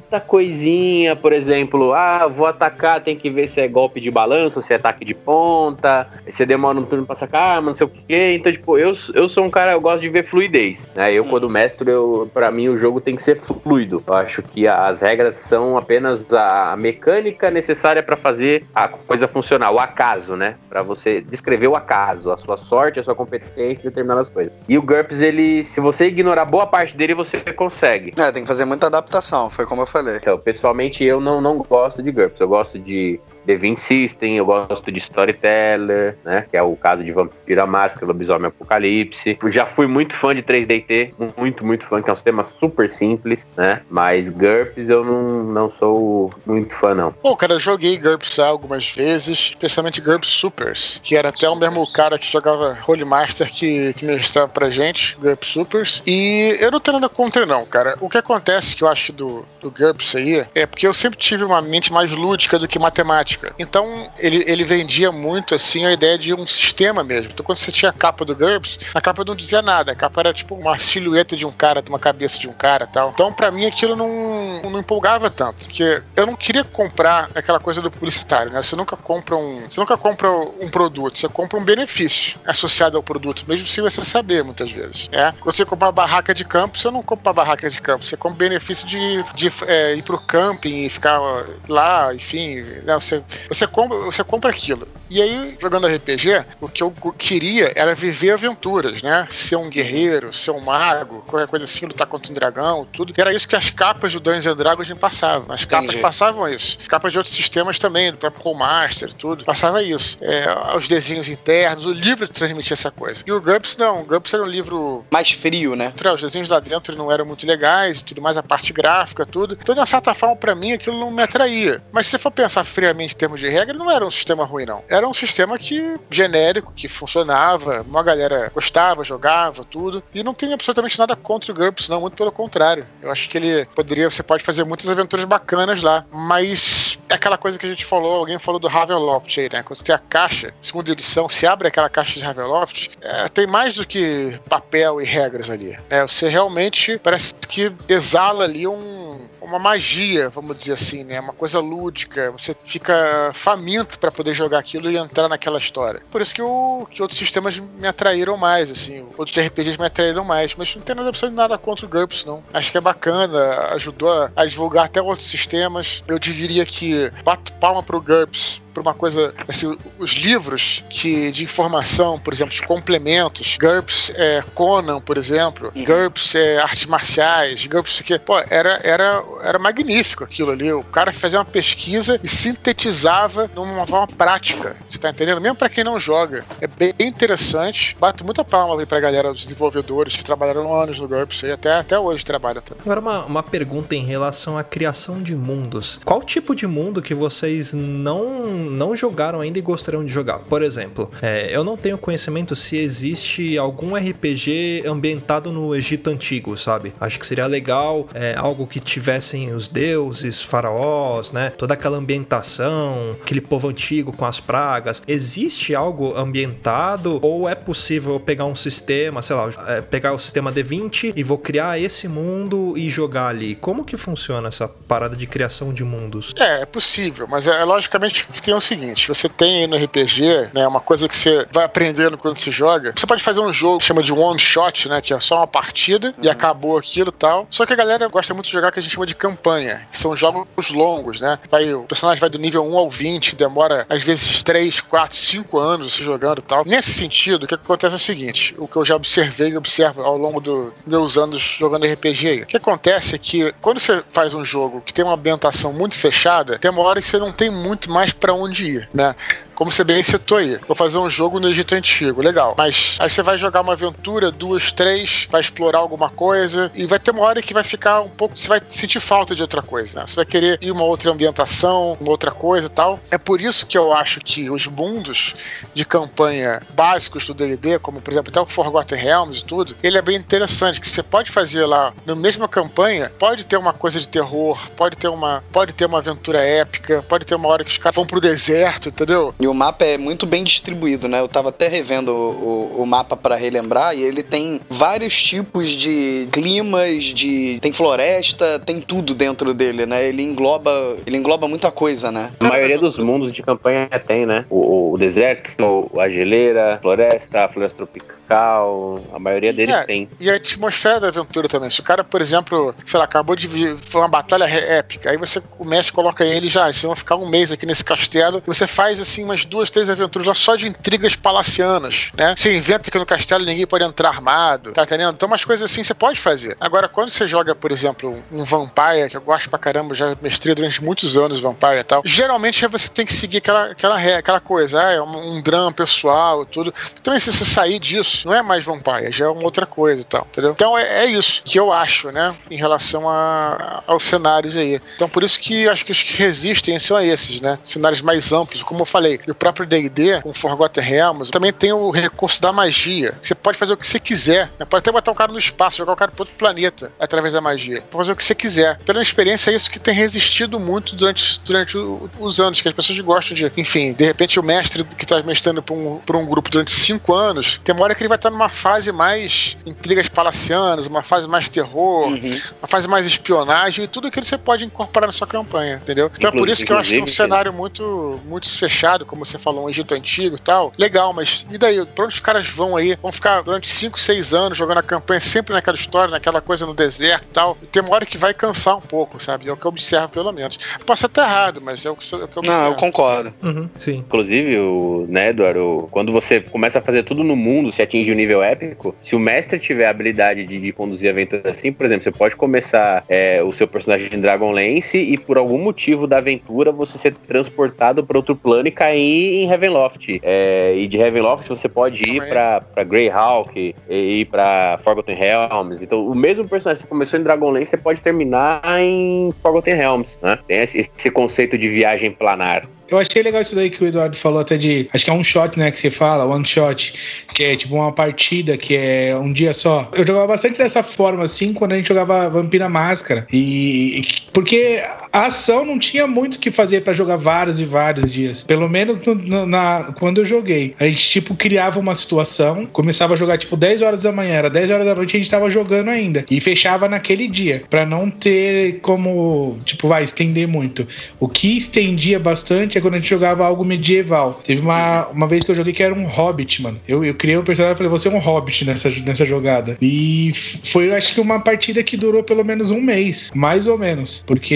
muita coisinha, por exemplo, ah, vou atacar, tem que ver se é golpe de balanço, se é ataque de ponta, se demora um turno pra sacar arma, não sei o quê. Então, tipo, eu, eu sou um cara, eu gosto de ver fluidez, né? Eu, quando mestre, eu, pra mim, o jogo tem que ser fluido. Eu acho que as regras são apenas a mecânica necessária pra fazer a coisa funcionar, o acaso, né? Pra você descrever o acaso, a sua sorte, a sua competência em determinadas coisas. E o GURPS, ele, se você ignorar boa parte dele, você consegue. É, tem que fazer muita adaptação, foi como eu falei. Então, pessoalmente, eu não, não gosto de GURPS. Eu gosto de The Vinci System, eu gosto de Storyteller, né? Que é o caso de Vampira Máscara, Lobisomem Apocalipse. Já fui muito fã de 3DT, muito, muito fã, que é um sistema super simples, né? Mas GURPS eu não, não sou muito fã, não. Pô, cara, eu joguei GURPS algumas vezes, especialmente GURPS Supers, que era até o mesmo cara que jogava Holy Master que, que mestrava pra gente, GURPS Supers. E eu não tenho nada contra, não, cara. O que acontece que eu acho do, do GURPS aí é porque eu sempre tive uma mente mais lúdica do que matemática. Então, ele, ele vendia muito, assim, a ideia de um sistema mesmo. Então, quando você tinha a capa do GURPS, a capa não dizia nada. A capa era tipo uma silhueta de um cara, uma cabeça de um cara tal. Então, para mim, aquilo não, não empolgava tanto. Porque eu não queria comprar aquela coisa do publicitário, né? Você nunca compra um. Você nunca compra um produto, você compra um benefício associado ao produto, mesmo sem você saber, muitas vezes. É? Quando você compra uma barraca de campo, você não compra uma barraca de campo, você compra o benefício de, de é, ir pro camping e ficar lá, enfim. Né? Você, você, compra, você compra aquilo. E aí, jogando RPG, o que eu queria era viver aventuras, né? Ser um guerreiro, ser um mago, qualquer coisa assim, lutar contra um dragão, tudo. E era isso que as capas do Dungeons and Dragons me passavam. As capas Entendi. passavam isso. As capas de outros sistemas também, do próprio Rollmaster, tudo. Passava isso. É, os desenhos internos, o livro transmitia essa coisa. E o GURPS não. O GURPS era um livro Mais frio, né? Os desenhos lá dentro não eram muito legais e tudo mais, a parte gráfica, tudo. Então, de uma certa forma, pra mim, aquilo não me atraía. Mas se você for pensar friamente em termos de regra, não era um sistema ruim, não. Era um sistema que genérico, que funcionava, uma galera gostava, jogava, tudo. E não tem absolutamente nada contra o GURPS, não, muito pelo contrário. Eu acho que ele poderia, você pode fazer muitas aventuras bacanas lá, mas é aquela coisa que a gente falou, alguém falou do Ravenloft aí, né? Quando você tem a caixa, segunda edição, se abre aquela caixa de Ravenloft, é, tem mais do que papel e regras ali. né? você realmente parece que exala ali um, uma magia, vamos dizer assim, né? Uma coisa lúdica. Você fica faminto para poder jogar aquilo e entrar naquela história. Por isso que, o, que outros sistemas me atraíram mais, assim. Outros RPGs me atraíram mais. Mas não tem nada absolutamente nada contra o GURPS, não. Acho que é bacana, ajudou a, a divulgar até outros sistemas. Eu diria que bato palma pro GURPS por uma coisa, assim, os livros que de informação, por exemplo, de complementos, GURPS é, Conan, por exemplo, GURPS é, artes marciais, GURPS que, pô, era, era, era magnífico aquilo ali. O cara fazia uma pesquisa e sintetizava numa forma prática. Você tá entendendo? Mesmo para quem não joga. É bem interessante. Bato muita palma ali pra galera dos desenvolvedores que trabalharam anos no GURPS e até, até hoje trabalham também. Agora, uma, uma pergunta em relação à criação de mundos. Qual tipo de mundo que vocês não, não jogaram ainda e gostariam de jogar? Por exemplo, é, eu não tenho conhecimento se existe algum RPG ambientado no Egito Antigo, sabe? Acho que seria legal é, algo que tivessem os deuses, faraós, né? Toda aquela ambientação, aquele povo antigo com as pragas. Existe algo ambientado ou é possível pegar um sistema, sei lá, é, pegar o sistema D20 e vou criar esse mundo e jogar ali? Como que funciona essa parada de criação de mundos? É, é possível, mas é, logicamente que tem o seguinte: você tem aí no RPG, né, uma coisa que você vai aprendendo quando você joga. Você pode fazer um jogo que chama de one shot, né, que é só uma partida e acabou aquilo e tal. Só que a galera gosta muito de jogar o que a gente chama de campanha, que são jogos longos, né? Vai, o personagem vai do nível 1 ao 20, demora às vezes 3, 4, 5 anos você jogando e tal. Nesse sentido, o que acontece é o seguinte: o que eu já observei e observo ao longo dos meus anos jogando RPG aí. O que acontece é que quando você faz um jogo que tem uma ambientação muito fechada, tem uma hora que você não tem muito mais pra onde ir, né? Como você bem citou aí, vou fazer um jogo no Egito Antigo, legal. Mas aí você vai jogar uma aventura, duas, três, vai explorar alguma coisa, e vai ter uma hora que vai ficar um pouco. Você vai sentir falta de outra coisa, né? Você vai querer ir uma outra ambientação, uma outra coisa e tal. É por isso que eu acho que os mundos de campanha básicos do DD, como por exemplo até o Forgotten Realms e tudo, ele é bem interessante, que você pode fazer lá, na mesma campanha, pode ter uma coisa de terror, pode ter uma, pode ter uma aventura épica, pode ter uma hora que os caras vão pro deserto, entendeu? E o mapa é muito bem distribuído, né? Eu tava até revendo o, o, o mapa para relembrar e ele tem vários tipos de climas, de tem floresta, tem tudo dentro dele, né? Ele engloba, ele engloba muita coisa, né? A maioria dos mundos de campanha tem, né? O, o deserto, a geleira, a floresta, a floresta tropical. Local, a maioria deles É, tem. E a atmosfera da aventura também. Se o cara, por exemplo, sei lá, acabou de vir, foi uma batalha épica, aí você, o mestre coloca ele já, vocês vão ficar um mês aqui nesse castelo, e você faz, assim, umas duas, três aventuras lá só de intrigas palacianas, né? Você inventa que no castelo ninguém pode entrar armado, tá entendendo? Então, umas coisas assim você pode fazer. Agora, quando você joga, por exemplo, um Vampire, que eu gosto pra caramba, já mestrei durante muitos anos Vampire e tal, geralmente você tem que seguir aquela, aquela, aquela coisa, ah, é um, um drama pessoal, tudo. Também se você sair disso, não é mais Vampire, já é uma outra coisa e tal, entendeu? Então é, é isso que eu acho, né, em relação a, aos cenários aí. Então por isso que acho que os que resistem são esses, né, cenários mais amplos, como eu falei, o próprio D&D, com Forgotten Realms, também tem o recurso da magia. Você pode fazer o que você quiser, né? pode até botar o cara no espaço, jogar o cara para outro planeta através da magia. Pode fazer o que você quiser. Pela experiência, é isso que tem resistido muito durante, durante os anos, que as pessoas gostam de, enfim, de repente o mestre que está mestrando para um, pra um grupo durante cinco anos, tem uma hora que ele vai estar numa fase mais intrigas palacianas, uma fase mais terror, Uhum. uma fase mais espionagem e tudo aquilo você pode incorporar na sua campanha, entendeu? Então é por isso que eu acho que é um cenário muito, muito fechado, como você falou, um Egito antigo e tal. Legal, mas e daí? Pra onde os caras vão aí? Vão ficar durante 5, 6 anos jogando a campanha sempre naquela história, naquela coisa no deserto e tal. E tem uma hora que vai cansar um pouco, sabe? É o que eu observo, pelo menos. Posso estar errado, mas é o que, é o que eu observo. Não, eu concordo. Uhum, sim. Inclusive, o, né, Eduardo, quando você começa a fazer tudo no mundo, se atinge o nível épico, se o mestre tiver a habilidade de, de conduzir a aventura assim, por exemplo, você pode começar é, o seu personagem em Dragonlance e por algum motivo da aventura você ser transportado para outro plano e cair em Heavenloft. É, e de Heavenloft você pode ir pra Greyhawk, e ir pra Forgotten Realms. Então, o mesmo personagem que começou em Dragonlance, você pode terminar em Forgotten Realms, né? Tem esse, esse conceito de viagem planar. Eu achei legal isso daí que o Eduardo falou até de. Acho que é um shot, né? Que você fala, one shot. Que é tipo uma partida que é um dia só. Eu jogava bastante dessa forma, assim, quando a gente jogava Vampira Máscara. E. Porque a ação não tinha muito o que fazer pra jogar vários e vários dias. Pelo menos no- no- na, quando eu joguei. A gente, tipo, criava uma situação, começava a jogar, tipo, 10 horas da manhã, era 10 horas da noite a gente tava jogando ainda. E fechava naquele dia. Pra não ter como, tipo, vai estender muito. O que estendia bastante quando a gente jogava algo medieval. Teve uma, uma vez que eu joguei que era um hobbit, mano. Eu, eu criei um personagem e falei, você é um hobbit nessa, nessa jogada. E foi, acho que, uma partida que durou pelo menos um mês, mais ou menos. Porque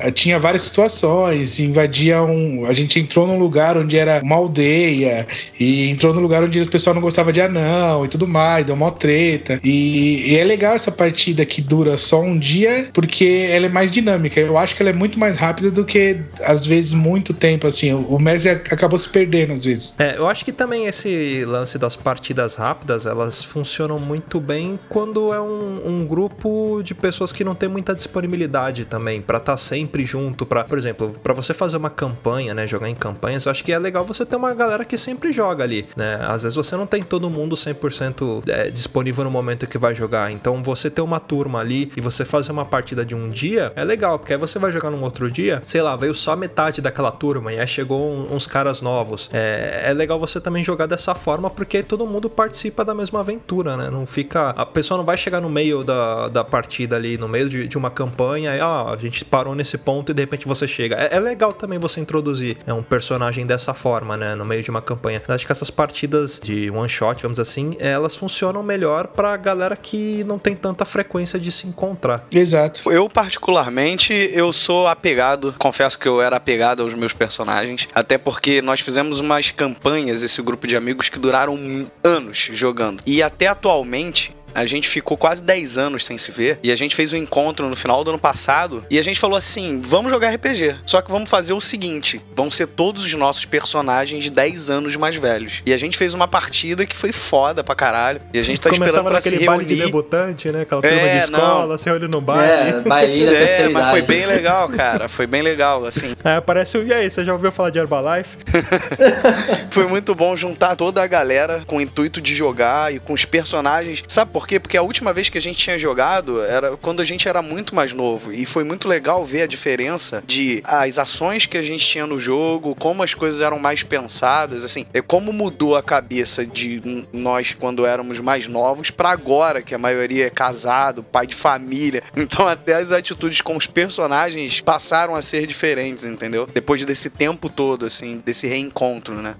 eh, tinha várias situações, invadia um. A gente entrou num lugar onde era uma aldeia, e entrou num lugar onde o pessoal não gostava de anão e tudo mais, deu uma treta. E, e é legal essa partida que dura só um dia, porque ela é mais dinâmica. Eu acho que ela é muito mais rápida do que, às vezes, muito tempo, assim. O mestre acabou se perdendo, às vezes. É, eu acho que também esse lance das partidas rápidas, elas funcionam muito bem quando é um, um grupo de pessoas que não tem muita disponibilidade também pra estar sempre junto, para, por exemplo, pra você fazer uma campanha, né, jogar em campanhas, eu acho que é legal você ter uma galera que sempre joga ali, né? Às vezes você não tem todo mundo 100% é, disponível no momento que vai jogar, então você ter uma turma ali e você fazer uma partida de um dia é legal, porque aí você vai jogar num outro dia, sei lá, veio só metade daquela turma e aí chegou um- uns caras novos. É, é legal você também jogar dessa forma, porque todo mundo participa da mesma aventura, né? Não fica. A pessoa não vai chegar no meio da, da partida ali, no meio de, de uma campanha, e ah, a gente parou nesse ponto e de repente você chega. É, é legal também você introduzir é, um personagem dessa forma, né? No meio de uma campanha. Eu acho que essas partidas de one shot, vamos dizer assim, elas funcionam melhor pra galera que não tem tanta frequência de se encontrar. Exato. Eu, particularmente, eu sou apegado, confesso que eu era apegado aos meus personagens, até porque nós fizemos umas campanhas, esse grupo de amigos, que duraram anos jogando. E até atualmente. A gente ficou quase 10 anos sem se ver e a gente fez um encontro no final do ano passado e a gente falou assim: vamos jogar RPG. Só que vamos fazer o seguinte: vão ser todos os nossos personagens 10 anos mais velhos. E a gente fez uma partida que foi foda pra caralho. E a gente tá esperando Começava pra se naquele baile de reunir. debutante, né? Aquela É, turma de escola, não. se olha no baile. É, bailinho da É, terceira mas foi bem legal, cara. Foi bem legal, assim. Aí aparece o. E aí, você já ouviu falar de Herbalife? Foi muito bom juntar toda a galera com o intuito de jogar e com os personagens. Sabe por quê? Porque a última vez que a gente tinha jogado era quando a gente era muito mais novo. E foi muito legal ver a diferença de as ações que a gente tinha no jogo, como as coisas eram mais pensadas, assim, é como mudou a cabeça de nós quando éramos mais novos pra agora, que a maioria é casado, pai de família. Então até as atitudes com os personagens passaram a ser diferentes, entendeu? Depois desse tempo todo, assim, desse reencontro, né?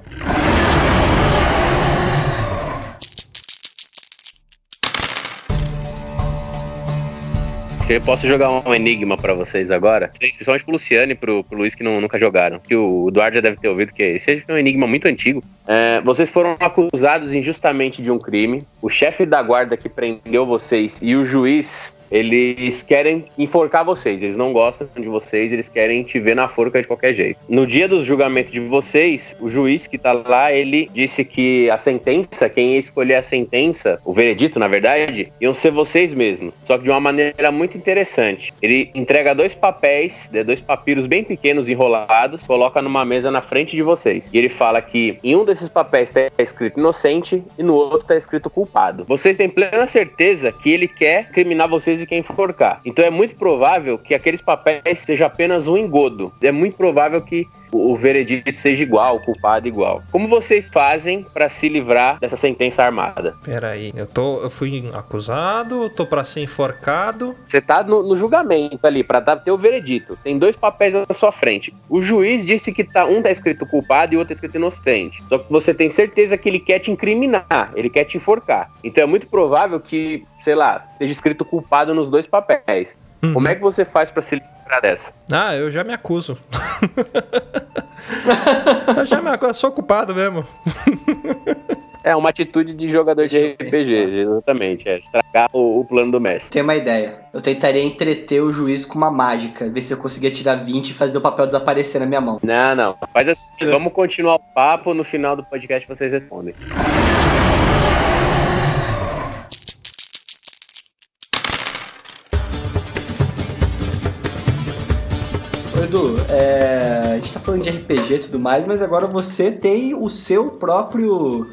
Eu posso jogar um enigma pra vocês agora, principalmente pro Luciano e pro, pro Luiz que não, nunca jogaram. Que o Eduardo já deve ter ouvido, que esse é um enigma muito antigo. É, vocês foram acusados injustamente de um crime. O chefe da guarda que prendeu vocês e o juiz eles querem enforcar vocês, eles não gostam de vocês, eles querem te ver na forca de qualquer jeito. No dia do julgamento de vocês, o juiz que tá lá, ele disse que a sentença, quem ia escolher a sentença, o veredito, na verdade, iam ser vocês mesmos, só que de uma maneira muito interessante. Ele entrega dois papéis, né, dois papiros bem pequenos enrolados, coloca numa mesa na frente de vocês. E ele fala que em um desses papéis está escrito inocente e no outro está escrito culpado. Vocês têm plena certeza que ele quer criminar vocês e quem enforcar. Então é muito provável que aqueles papéis seja apenas um engodo. É muito provável que o veredito seja igual, o culpado igual. Como vocês fazem para se livrar dessa sentença armada? Peraí, eu tô, eu fui acusado, tô para ser enforcado. Você tá no, no julgamento ali para ter o veredito. Tem dois papéis na sua frente. O juiz disse que tá um tá escrito culpado e o outro tá escrito inocente. Só que você tem certeza que ele quer te incriminar, ele quer te enforcar. Então é muito provável que, sei lá, esteja escrito culpado nos dois papéis. Uhum. Como é que você faz para se livrar dessa? Ah, eu já me acuso. eu já me acuso, sou culpado mesmo. É uma atitude de jogador Deixa de RPG, exatamente. É estragar o, o, plano do mestre. Tem uma ideia. Eu tentaria entreter o juiz com uma mágica, ver se eu conseguia tirar 20 e fazer o papel desaparecer na minha mão. Não, não. Faz assim. Vamos continuar o papo. No final do podcast vocês respondem. Edu, é, a gente tá falando de RPG e tudo mais, mas agora você tem o seu próprio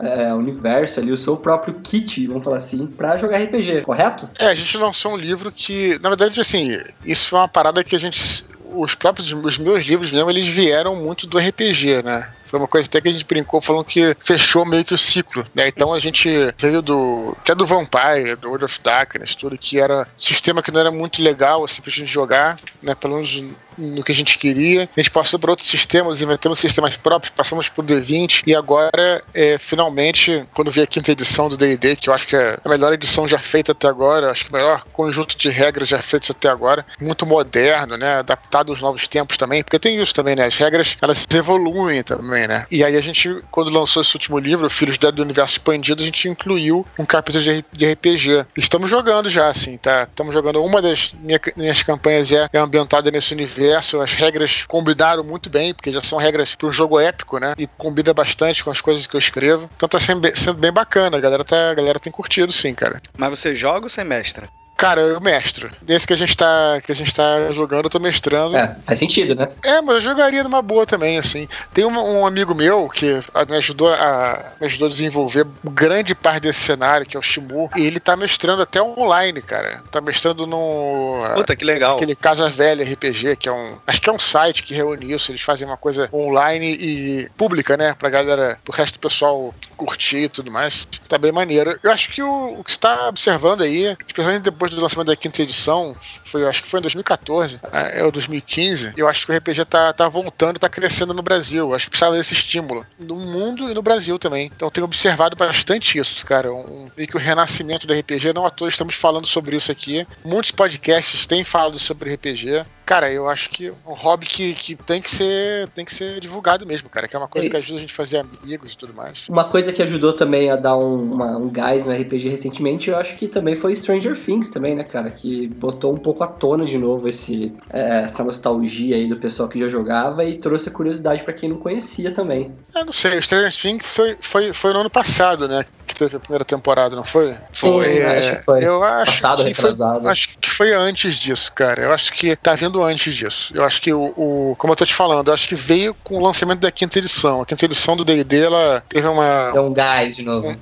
é, universo ali, o seu próprio kit, vamos falar assim, para jogar RPG, correto? É, a gente lançou um livro que, na verdade, assim, isso foi uma parada que a gente. Os próprios, os meus livros mesmo, eles vieram muito do RPG, né? Foi uma coisa até que a gente brincou falando que fechou meio que o ciclo, né? Então a gente veio do. até do Vampire, do World of Darkness, tudo que era sistema que não era muito legal assim pra gente jogar, né? Pelo menos no que a gente queria. A gente passou por outros sistemas, inventamos sistemas próprios, passamos por D20 e agora, é, finalmente, quando vi a quinta edição do D&D, que eu acho que é a melhor edição já feita até agora, acho que o melhor conjunto de regras já feitos até agora, muito moderno, né, adaptado aos novos tempos também, porque tem isso também, né, as regras, elas evoluem também, né, e aí a gente, quando lançou esse último livro, Filhos do Universo Expandido, a gente incluiu um capítulo de RPG. Estamos jogando já, assim, tá? Estamos jogando, uma das minha, minhas campanhas é, é ambientada nesse universo universo, as regras combinaram muito bem, porque já são regras para um jogo épico, né? E combina bastante com as coisas que eu escrevo. Então tá sendo bem, sendo bem bacana, a galera, tá, a galera tem curtido sim, cara. Mas você joga ou você mestra? Cara, eu mestro. Desse que a gente tá, que a gente tá jogando, eu tô mestrando. É, faz sentido, né? É, mas eu jogaria numa boa também, assim. Tem um, um amigo meu que me ajudou a, me ajudou a desenvolver grande parte desse cenário, que é o Shimu, e ele tá mestrando até online, cara. Tá mestrando no. Puta, que legal. Aquele Casa Velha RPG, que é um. Acho que é um site que reúne isso. Eles fazem uma coisa online e pública, né? Pra galera, pro resto do pessoal curtir e tudo mais. Tá bem maneiro. Eu acho que o, o que você tá observando aí, especialmente depois depois do lançamento da quinta edição, foi, acho que foi em 2014, é, ou 2015, eu acho que o RPG tá, tá voltando, tá crescendo no Brasil. Acho que precisava desse estímulo. No mundo e no Brasil também. Então tenho observado bastante isso, cara. Um, e que o renascimento do RPG, não à toa estamos falando sobre isso aqui. Muitos podcasts têm falado sobre RPG. Cara, eu acho que é um hobby que, que tem que ser tem que ser divulgado mesmo, cara. Que é uma coisa e... que ajuda a gente a fazer amigos e tudo mais. Uma coisa que ajudou também a dar um, uma, um gás no RPG recentemente, eu acho que também foi Stranger Things também, né, cara? Que botou um pouco à tona de novo esse, é, essa nostalgia aí do pessoal que já jogava e trouxe a curiosidade para quem não conhecia também. Eu não sei, Stranger Things foi, foi, foi no ano passado, né? Que teve a primeira temporada, não foi? Foi, é, acho que foi. Eu acho Passado, que foi, acho que foi antes disso, cara. Eu acho que tá vindo antes disso. Eu acho que o, o, Como eu tô te falando, eu acho que veio com o lançamento da quinta edição. A quinta edição do DD, ela teve uma. Deu um gás de novo. Um,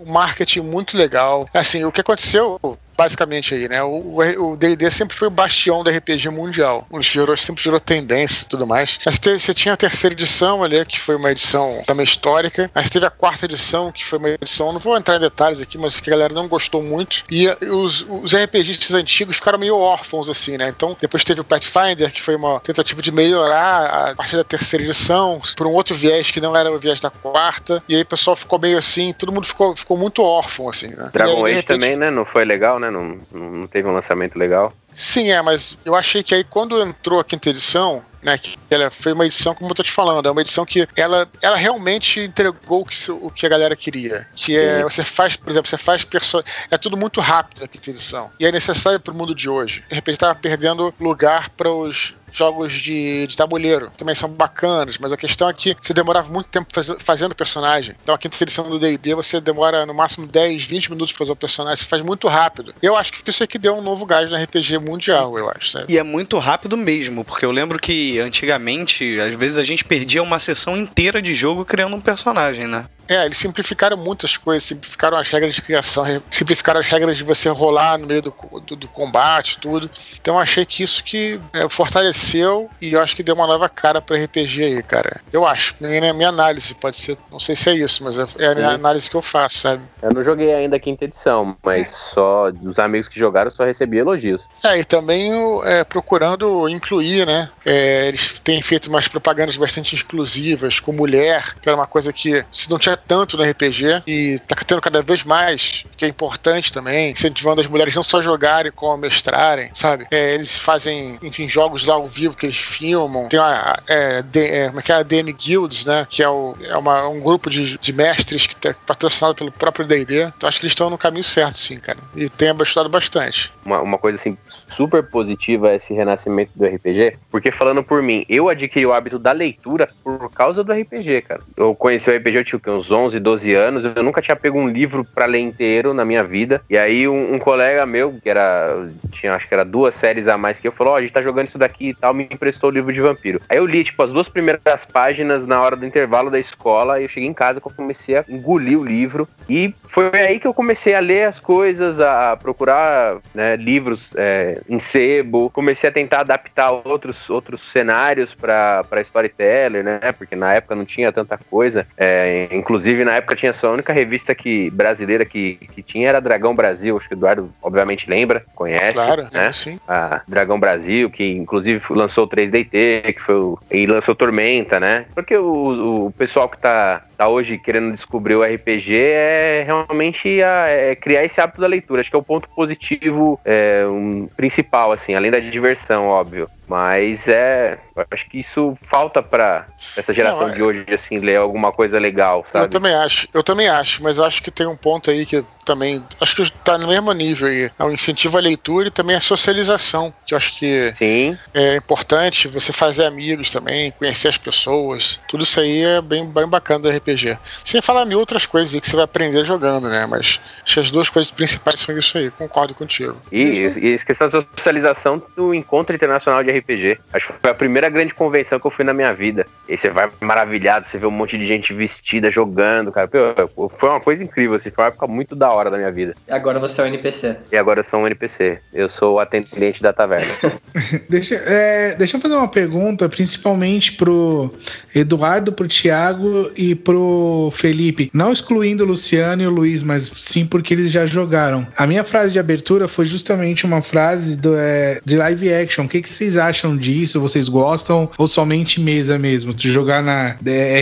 um marketing muito legal. Assim, o que aconteceu basicamente aí, né? O D&D sempre foi o bastião da RPG mundial. Onde gerou, sempre gerou tendência e tudo mais. Mas você tinha a terceira edição ali, que foi uma edição também histórica. Mas teve a quarta edição, que foi uma edição, não vou entrar em detalhes aqui, mas que a galera não gostou muito. E os, os RPGs antigos ficaram meio órfãos, assim, né? Então, depois teve o Pathfinder, que foi uma tentativa de melhorar a partir da terceira edição, por um outro viés que não era o viés da quarta. E aí o pessoal ficou meio assim, todo mundo ficou, ficou muito órfão, assim, né? Dragon Age repente... também, né? Não foi legal, né? Né? Não, não teve um lançamento legal. Sim, é, mas eu achei que aí quando entrou a quinta edição, né, que ela foi uma edição, como eu tô te falando, é uma edição que ela, ela realmente entregou o que, o que a galera queria. Que é, Sim. você faz, por exemplo, você faz perso é tudo muito rápido na quinta edição. E é necessário pro mundo de hoje. De repente tava perdendo lugar para os jogos de, de tabuleiro. Também são bacanas, mas a questão é que você demorava muito tempo faz, fazendo personagem. Então a quinta edição do D&D você demora no máximo 10, 20 minutos pra fazer o personagem, você faz muito rápido. Eu acho que isso é que deu um novo gás no RPG mundial, eu acho, sabe? E é muito rápido mesmo, porque eu lembro que antigamente, às vezes a gente perdia uma sessão inteira de jogo criando um personagem, né? É, eles simplificaram muitas coisas, simplificaram as regras de criação, simplificaram as regras de você rolar no meio do, do, do combate, tudo. Então achei que isso que é, fortaleceu e eu acho que deu uma nova cara para RPG aí, cara. Eu acho. Minha, minha análise pode ser, não sei se é isso, mas é, é a minha análise que eu faço, sabe? Eu não joguei ainda a quinta edição, mas só dos amigos que jogaram só recebi elogios. É, e também é, procurando incluir, né? É, eles têm feito umas propagandas bastante exclusivas com mulher, que era uma coisa que se não tinha tanto no RPG e tá tendo cada vez mais, que é importante também, incentivando as mulheres não só jogarem, como mestrarem, sabe? É, eles fazem, enfim, jogos lá ao vivo que eles filmam. Tem uma, é, de, é, como é que é a DM Guilds, né? Que é, o, é uma, um grupo de, de mestres que tá patrocinado pelo próprio D&D. Então acho que eles estão no caminho certo, sim, cara. E tem abastado bastante. Uma, uma coisa, assim, super positiva é esse renascimento do RPG, porque falando por mim, eu adquiri o hábito da leitura por causa do RPG, cara. Eu conheci o RPG, eu tinha uns 11, 12 anos, eu nunca tinha pego um livro para ler inteiro na minha vida. E aí um, um, colega meu, que era, tinha acho que era duas séries a mais que eu, falou: Ó, oh, a gente tá jogando isso daqui tal, me emprestou o livro de vampiro. Aí eu li, tipo, as duas primeiras páginas na hora do intervalo da escola, e eu cheguei em casa e comecei a engolir o livro. E foi aí que eu comecei a ler as coisas, a procurar né, livros é, em sebo, comecei a tentar adaptar outros, outros cenários para storyteller, né? Porque na época não tinha tanta coisa, é, inclusive Inclusive, na época tinha só a única revista que, brasileira que, que tinha era Dragão Brasil. Acho que o Eduardo, obviamente, lembra, conhece. Claro, né? sim. A Dragão Brasil, que inclusive lançou o 3DT, que foi o, e lançou Tormenta, né? Porque o, o pessoal que tá tá hoje querendo descobrir o RPG é realmente a, é criar esse hábito da leitura. Acho que é o ponto positivo é, um, principal, assim, além da diversão, óbvio. Mas é. Acho que isso falta para essa geração Não, de hoje, assim, ler alguma coisa legal, sabe? Eu também acho, eu também acho, mas acho que tem um ponto aí que também. Acho que tá no mesmo nível aí. É o incentivo à leitura e também a socialização. Que eu acho que Sim. é importante você fazer amigos também, conhecer as pessoas. Tudo isso aí é bem, bem bacana do RPG. Sem falar em outras coisas aí que você vai aprender jogando, né? Mas acho que as duas coisas principais são isso aí, concordo contigo. E, e essa questão da socialização do Encontro Internacional de RPG. Acho que foi a primeira grande convenção que eu fui na minha vida. E você vai maravilhado, você vê um monte de gente vestida jogando, cara. Pô, foi uma coisa incrível, assim, foi uma época muito da hora da minha vida. E agora você é um NPC. E agora eu sou um NPC. Eu sou o atendente da taverna. deixa, é, deixa eu fazer uma pergunta, principalmente pro Eduardo, pro Thiago e pro Felipe. Não excluindo o Luciano e o Luiz, mas sim porque eles já jogaram. A minha frase de abertura foi justamente uma frase do, é, de live action. O que, que vocês acham disso? Vocês gostam? Ou somente mesa mesmo? De jogar na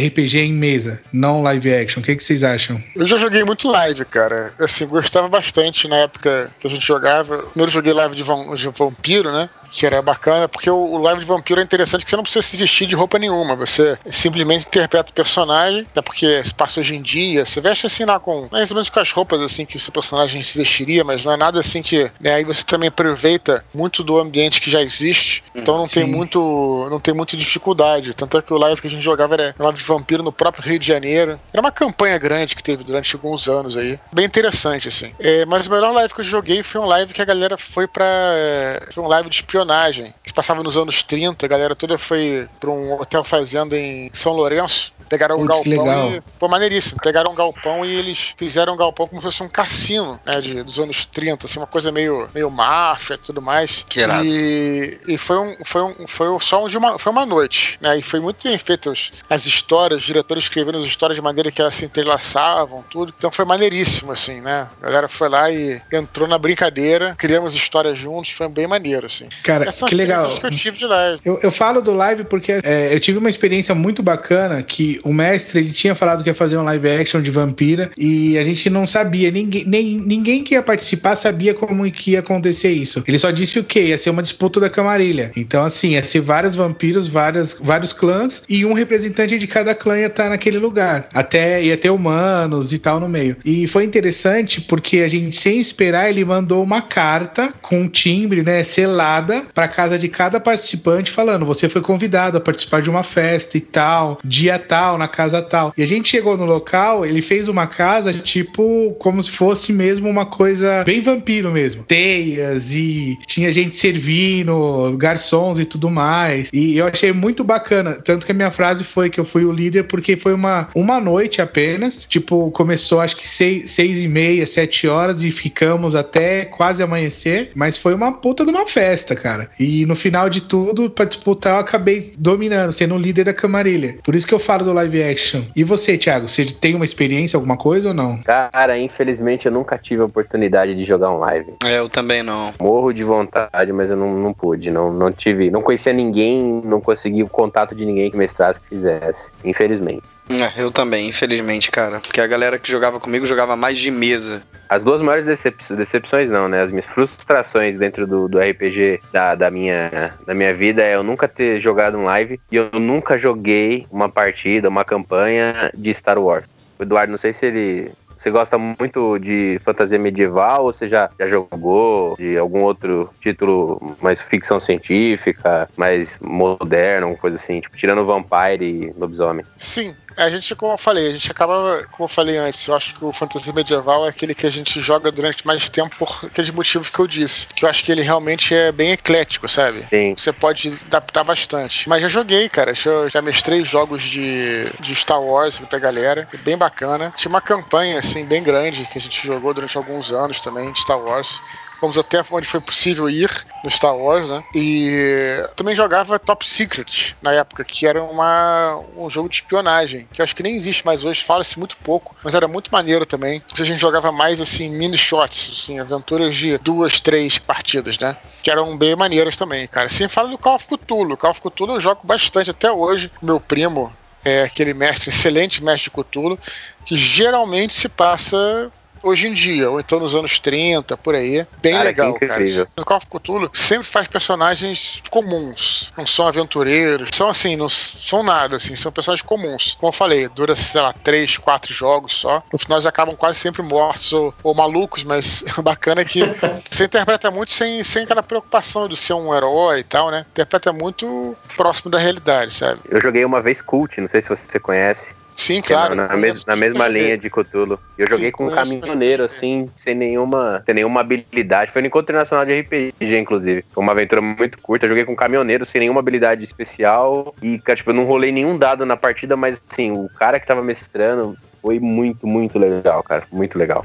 RPG em mesa, não live action? O que, que vocês acham? Eu já joguei muito live, cara. Assim, gostava bastante na época que a gente jogava. Primeiro joguei live de vampiro, né? Que era bacana, porque o, o live de vampiro é interessante que você não precisa se vestir de roupa nenhuma, você simplesmente interpreta o personagem, até porque se passa hoje em dia, você veste assim lá com mais ou menos com as roupas assim que o seu personagem se vestiria, mas não é nada assim que. Né, aí você também aproveita muito do ambiente que já existe, então não Sim. tem muito. não tem muita dificuldade. Tanto é que o live que a gente jogava era live de vampiro no próprio Rio de Janeiro. Era uma campanha grande que teve durante alguns anos aí. Bem interessante, assim. É, mas o melhor live que eu joguei foi um live que a galera foi pra. É, foi um live de espionagem espionagem, que passava nos anos 30, a galera toda foi para um hotel fazenda em São Lourenço. Pegaram um galpão e. Pô, maneiríssimo. Pegaram um galpão e eles fizeram um galpão como se fosse um cassino, né? De, dos anos 30, assim, uma coisa meio, meio máfia e tudo mais. Que irado. E, e foi, um, foi, um, foi só um de uma, foi uma noite, né? E foi muito bem feito as histórias, os diretores escrevendo as histórias de maneira que elas se entrelaçavam, tudo. Então foi maneiríssimo, assim, né? A galera foi lá e entrou na brincadeira, criamos histórias juntos, foi bem maneiro, assim. Cara, Essas que legal. Que eu tive de live. Eu, eu falo do live porque é, eu tive uma experiência muito bacana que o mestre ele tinha falado que ia fazer um live action de Vampira e a gente não sabia, ninguém, nem, ninguém que ia participar sabia como que ia acontecer isso. Ele só disse o quê? Ia ser uma disputa da camarilha. Então, assim, ia ser vários vampiros, várias, vários clãs e um representante de cada clã ia estar naquele lugar. Até ia ter humanos e tal no meio. E foi interessante porque a gente, sem esperar, ele mandou uma carta com um timbre, né, selada para casa de cada participante falando: você foi convidado a participar de uma festa e tal, dia tal, na casa tal. E a gente chegou no local, ele fez uma casa tipo como se fosse mesmo uma coisa bem vampiro mesmo. Teias e tinha gente servindo, garçons e tudo mais. E eu achei muito bacana. Tanto que a minha frase foi que eu fui o líder porque foi uma, uma noite apenas. Tipo, começou acho que seis, seis e meia, sete horas e ficamos até quase amanhecer. Mas foi uma puta de uma festa, cara. E no final de tudo, pra disputar, eu acabei dominando, sendo o líder da camarilha. Por isso que eu falo do live action. E você, Thiago, você tem uma experiência, alguma coisa ou não? Cara, infelizmente eu nunca tive a oportunidade de jogar um live. Eu também não. Morro de vontade, mas eu não, não pude. Não, não tive. Não conhecia ninguém, não consegui o contato de ninguém que mestrasse que fizesse. Infelizmente. É, eu também, infelizmente, cara. Porque a galera que jogava comigo jogava mais de mesa. As duas maiores decep decepções não, né? As minhas frustrações dentro do, do RPG da, da, minha, da minha vida é eu nunca ter jogado um live e eu nunca joguei uma partida, uma campanha de Star Wars. O Eduardo, não sei se ele você gosta muito de fantasia medieval ou você já, já jogou de algum outro título mais ficção científica, mais moderno, coisa assim, tipo tirando Vampire e Lobisomem? Sim, a gente, como eu falei, a gente acaba, como eu falei antes, eu acho que o fantasia medieval é aquele que a gente joga durante mais tempo por aqueles motivos que eu disse. Que eu acho que ele realmente é bem eclético, sabe? Sim. Você pode adaptar bastante. Mas já joguei, cara. Já, já mestrei jogos de, de Star Wars pra galera. É bem bacana. Tinha uma campanha, assim, bem grande que a gente jogou durante alguns anos também de Star Wars. Fomos até onde foi possível ir no Star Wars, né? E também jogava Top Secret na época, que era uma, um jogo de espionagem, que acho que nem existe mais hoje, fala-se muito pouco, mas era muito maneiro também. A gente jogava mais assim, mini shots, assim, aventuras de duas, três partidas, né? Que eram bem maneiras também, cara. Sem falar do Call of Cthulhu. Call of Cthulhu eu jogo bastante até hoje com meu primo, é aquele mestre, excelente mestre de Cthulhu, que geralmente se passa hoje em dia, ou então nos anos 30, por aí. Bem Cara, legal, que cara. incrível. O Call of Cthulhu sempre faz personagens comuns. Não são aventureiros. São assim, não são nada, assim. São personagens comuns. Como eu falei, dura, sei lá, três, quatro jogos só. No final eles acabam quase sempre mortos ou, ou malucos, mas o bacana é que você interpreta muito sem, sem aquela preocupação de ser um herói e tal, né? Interpreta muito próximo da realidade, sabe? Eu joguei uma vez Cult, não sei se você conhece. Sim, claro. Na, na, mes- na mesma linha de Cthulhu. Eu joguei Sim, com um caminhoneiro, assim, sem nenhuma, sem nenhuma habilidade. Foi no encontro internacional de RPG, inclusive. Foi uma aventura muito curta. Eu joguei com um caminhoneiro sem nenhuma habilidade especial. E, cara, tipo, eu não rolei nenhum dado na partida, mas, assim, o cara que tava mestrando foi muito, muito legal, cara. Muito legal.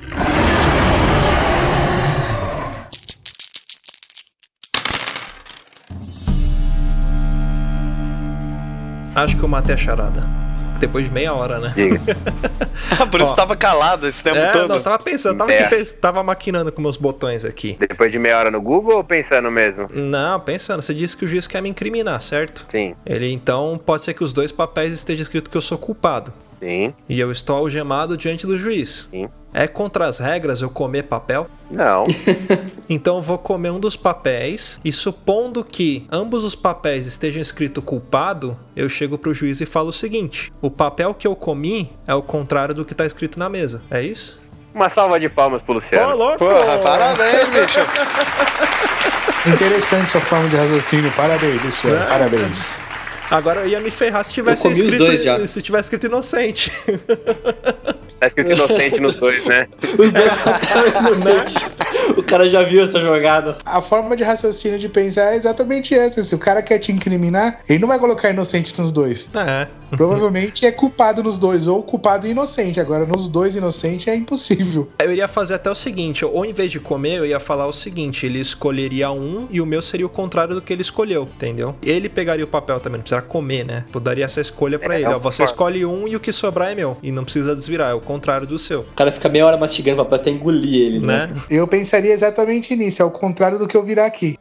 Acho que eu matei a charada. Depois de meia hora, né? Diga. Por isso Ó. tava calado esse tempo É, todo. não, tava pensando, tava, É. aqui, pens- tava maquinando com meus botões aqui. Depois de meia hora no Google ou pensando mesmo? Não, pensando, você disse que o juiz quer me incriminar, certo? Sim, Ele então pode ser que os dois papéis esteja escrito que eu sou culpado. sim, E eu estou algemado diante do juiz. sim. É contra as regras eu comer papel? Não. Então eu vou comer um dos papéis e supondo que ambos os papéis estejam escrito culpado, eu chego pro juiz e falo o seguinte: o papel que eu comi é o contrário do que tá escrito na mesa. É isso? Uma salva de palmas pro Ô, Luciano. louco! Porra, parabéns, bicho. Interessante sua forma de raciocínio. Parabéns, Luciano. Parabéns. Agora eu ia me ferrar se tivesse escrito se tivesse escrito inocente. Tá escrito inocente nos dois, né? Os dois inocentes. O cara já viu essa jogada. A forma de raciocínio de pensar é exatamente essa. Se o cara quer te incriminar, ele não vai colocar inocente nos dois. é. Provavelmente é culpado nos dois, ou culpado e inocente. Agora, nos dois inocente é impossível. Eu iria fazer até o seguinte, ou em vez de comer, eu ia falar o seguinte, ele escolheria um e o meu seria o contrário do que ele escolheu, entendeu? Ele pegaria o papel também, não precisa comer, né? Eu daria essa escolha pra É, ele, é ó, você escolhe um e o que sobrar é meu, e não precisa desvirar, o contrário do seu. O cara fica meia hora mastigando pra até engolir ele, né? né? Eu pensaria exatamente nisso, é o contrário do que eu virar aqui.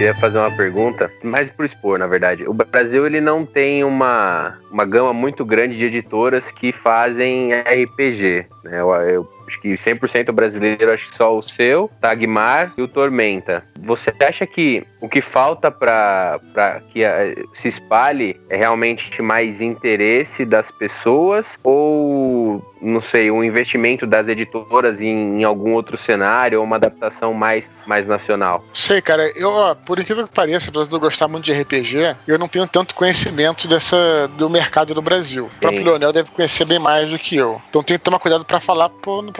queria fazer uma pergunta, mais por expor, na verdade. O Brasil ele não tem uma, uma gama muito grande de editoras que fazem RPG. Né? Eu, eu acho que 100% brasileiro, acho que só o seu, Tagmar e o Tormenta. Você acha que o que falta para que a, se espalhe é realmente mais interesse das pessoas ou, não sei, um investimento das editoras em, em algum outro cenário ou uma adaptação mais, mais nacional? Sei, cara, eu, ó, por incrível que pareça, apesar de eu gostar muito de RPG, eu não tenho tanto conhecimento dessa, do mercado no Brasil. O próprio Leonel deve conhecer bem mais do que eu. Então tenho que tomar cuidado para falar,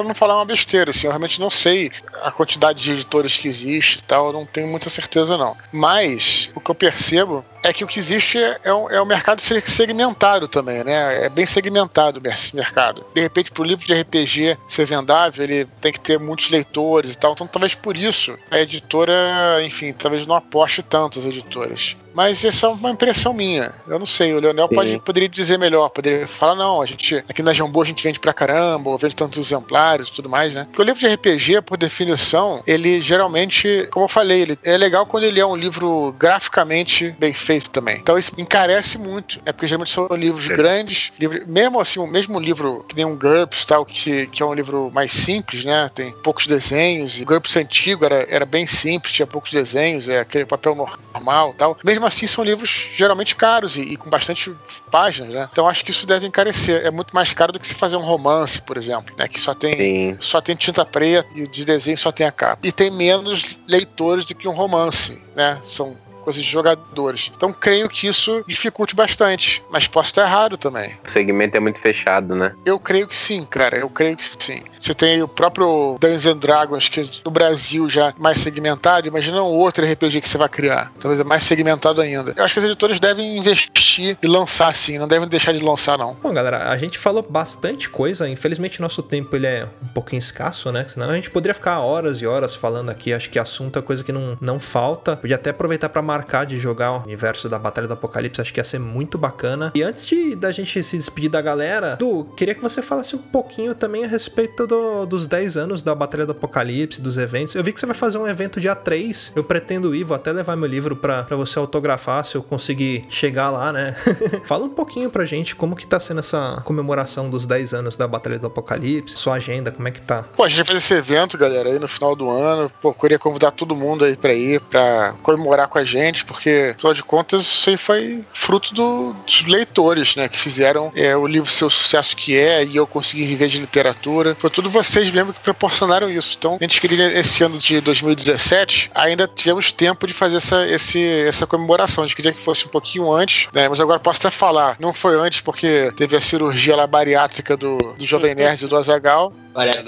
para não falar uma besteira, assim, eu realmente não sei a quantidade de editores que existe e tal, eu não tenho muita certeza não. Mas o que eu percebo é que o que existe é um, é um mercado segmentado também, né? É bem segmentado esse mercado. De repente, para o livro de RPG ser vendável, ele tem que ter muitos leitores e tal. Então, talvez por isso a editora, enfim, talvez não aposte tanto as editoras. Mas essa é uma impressão minha. Eu não sei, o Leonel pode, poderia dizer melhor, poderia falar, não, a gente aqui na Jambô a gente vende pra caramba, ou vende tantos exemplares e tudo mais, né? Porque o livro de RPG, por definição, ele geralmente, como eu falei, ele é legal quando ele é um livro graficamente bem feito também. Então isso encarece muito. É porque geralmente são livros grandes, mesmo assim, o mesmo livro que nem um GURPS tal, que, que é um livro mais simples, né? Tem poucos desenhos, e o GURPS antigo era, era bem simples, tinha poucos desenhos, é aquele papel normal tal. Mesmo assim, são livros geralmente caros e, e com bastante páginas, né? Então acho que isso deve encarecer. É muito mais caro do que se fazer um romance, por exemplo, né? Que só tem, só tem tinta preta e de desenho só tem a capa. E tem menos leitores do que um romance, né? São coisas de jogadores. Então creio que isso dificulte bastante, mas posso estar errado também. O segmento é muito fechado, né? Eu creio que sim, cara. Eu creio que sim. Você tem o próprio Dungeons and Dragons, que no Brasil já é mais segmentado. Imagina um outro RPG que você vai criar. Talvez é mais segmentado ainda. Eu acho que as editoras devem investir e lançar sim, não devem deixar de lançar, não. Bom, galera, a gente falou bastante coisa. Infelizmente, nosso tempo ele é um pouquinho escasso, né? Senão a gente poderia ficar horas e horas falando aqui. Acho que assunto é coisa que não, não falta. Podia até aproveitar para marcar de jogar o universo da Batalha do Apocalipse, acho que ia ser muito bacana. E antes de da gente se despedir da galera, Du, queria que você falasse um pouquinho também a respeito do, dos 10 anos da Batalha do Apocalipse, dos eventos. Eu vi que você vai fazer um evento dia 3. Eu pretendo ir, vou até levar meu livro para você autografar se eu conseguir chegar lá, né? Fala um pouquinho pra gente como que tá sendo essa comemoração dos 10 anos da Batalha do Apocalipse, sua agenda, como é que tá? Pô, a gente vai fazer esse evento, galera, aí no final do ano. Pô, queria convidar todo mundo aí pra ir, pra comemorar com a gente, porque porque, afinal de contas, isso aí foi fruto do, dos leitores, né, que fizeram é, o livro ser o sucesso que é e eu consegui viver de literatura. Foi tudo vocês mesmo que proporcionaram isso. Então, a gente queria, esse ano de 2017, ainda tivemos tempo de fazer essa, esse, essa comemoração. A gente queria que fosse um pouquinho antes, né, mas agora posso até falar, não foi antes porque teve a cirurgia lá bariátrica do, do Jovem Nerd do Azagal.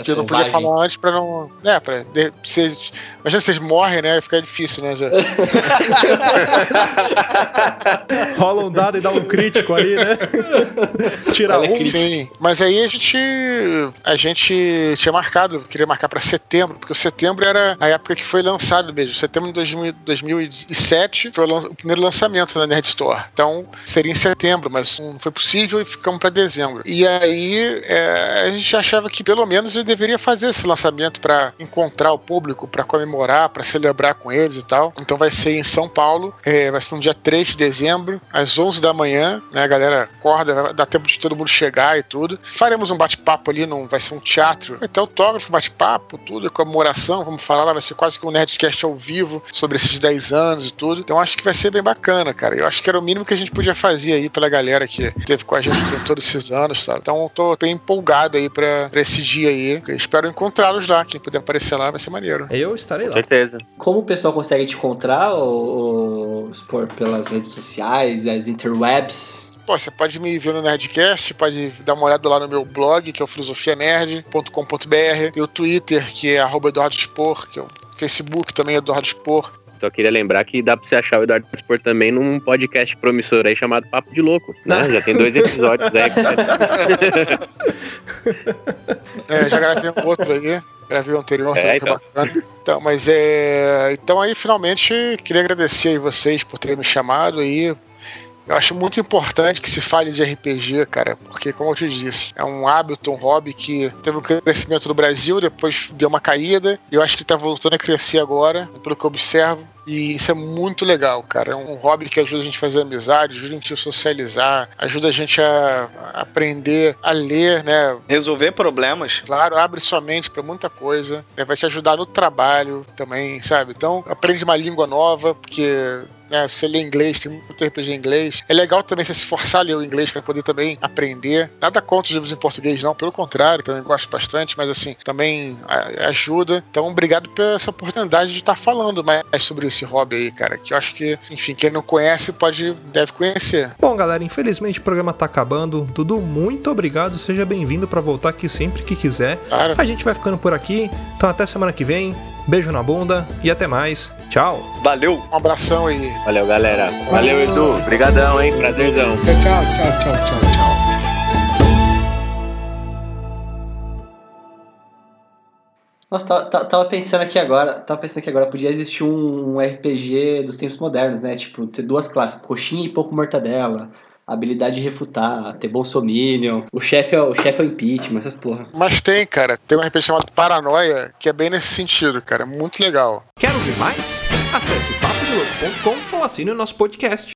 Que eu não podia falar antes pra não. Né, pra. De, vocês, imagina se vocês morrem, né? Fica difícil, né? Já. Rola um dado e dá um crítico ali, né? Tira um. Sim, mas aí a gente. A gente tinha marcado, queria marcar pra setembro, porque o setembro era a época que foi lançado mesmo. Setembro de 2000, 2007 foi o primeiro lançamento na Nerd Store. Então seria em setembro, mas não foi possível e ficamos pra dezembro. E aí é, a gente achava que pelo menos ele deveria fazer esse lançamento para encontrar o público, para comemorar, para celebrar com eles e tal. Então vai ser em São Paulo, é, vai ser no dia 3 de dezembro, às 11 da manhã, né? A galera acorda, dar tempo de todo mundo chegar e tudo. Faremos um bate-papo ali, não vai ser um teatro, ter autógrafo, bate-papo, tudo, comemoração, vamos falar lá, vai ser quase que um Nerdcast ao vivo sobre esses 10 anos e tudo. Então acho que vai ser bem bacana, cara. Eu acho que era o mínimo que a gente podia fazer aí pela galera que teve com a gente durante todos esses anos, sabe? Então tô bem empolgado aí pra, pra esse dia aí. Eu espero encontrá-los lá. Quem puder aparecer lá vai ser maneiro. Eu estarei lá. Certeza. Como o pessoal consegue te encontrar, ou, ou por, pelas redes sociais, as interwebs? Pô, você pode me ver no Nerdcast, pode dar uma olhada lá no meu blog, que é o filosofianerd.com.br, tem o Twitter, que é arroba Eduardo Spor, que é o Facebook também é Eduardo Spor. Só queria lembrar que dá pra você achar o Eduardo Spor também num podcast promissor aí chamado Papo de Louco. Né? Já tem dois episódios aí. é, já gravei um outro aí. Gravei o anterior, É, então. bacana. Então, mas é. Então aí finalmente queria agradecer aí vocês por terem me chamado aí. Eu acho muito importante que se fale de RPG, cara, porque, como eu te disse, é um hábito, um hobby que teve um crescimento no Brasil, depois deu uma caída, e eu acho que tá voltando a crescer agora, pelo que eu observo. E isso é muito legal, cara. É um hobby que ajuda a gente a fazer amizade, ajuda a gente a socializar, ajuda a gente a aprender a ler, né? Resolver problemas. Claro, abre sua mente para muita coisa. Né? Vai te ajudar no trabalho também, sabe? Então, aprende uma língua nova, porque né? Você lê inglês, tem muito RPG em inglês. É legal também você se forçar a ler o inglês para poder também aprender. Nada contra os livros em português, não. Pelo contrário, também gosto bastante, mas assim, também ajuda. Então, obrigado pela essa oportunidade de estar falando mais sobre esse hobby aí, cara. Que eu acho que, enfim, quem não conhece pode, deve conhecer. Bom, galera, infelizmente o programa tá acabando. Dudu, muito obrigado. Seja bem-vindo para voltar aqui sempre que quiser. Claro. A gente vai ficando por aqui. Então, até semana que vem. Beijo na bunda e até mais. Tchau. Valeu. Um abração aí. Valeu, galera. Valeu, Edu. Obrigadão, hein? Prazerzão. Tchau, tchau, tchau, tchau, tchau, tchau. Nossa, tava, pensando aqui agora, tava pensando aqui agora, podia existir um, um RPG dos tempos modernos, né? Tipo, ter duas classes, coxinha e pouco mortadela habilidade de refutar, ter bolsominion, o chefe é o chefe é o impeachment, essas porra. Mas tem, cara, tem um RPG chamado Paranoia, que é bem nesse sentido, cara, muito legal. Quer ouvir mais? Acesse papodelouco.com ou assine o nosso podcast.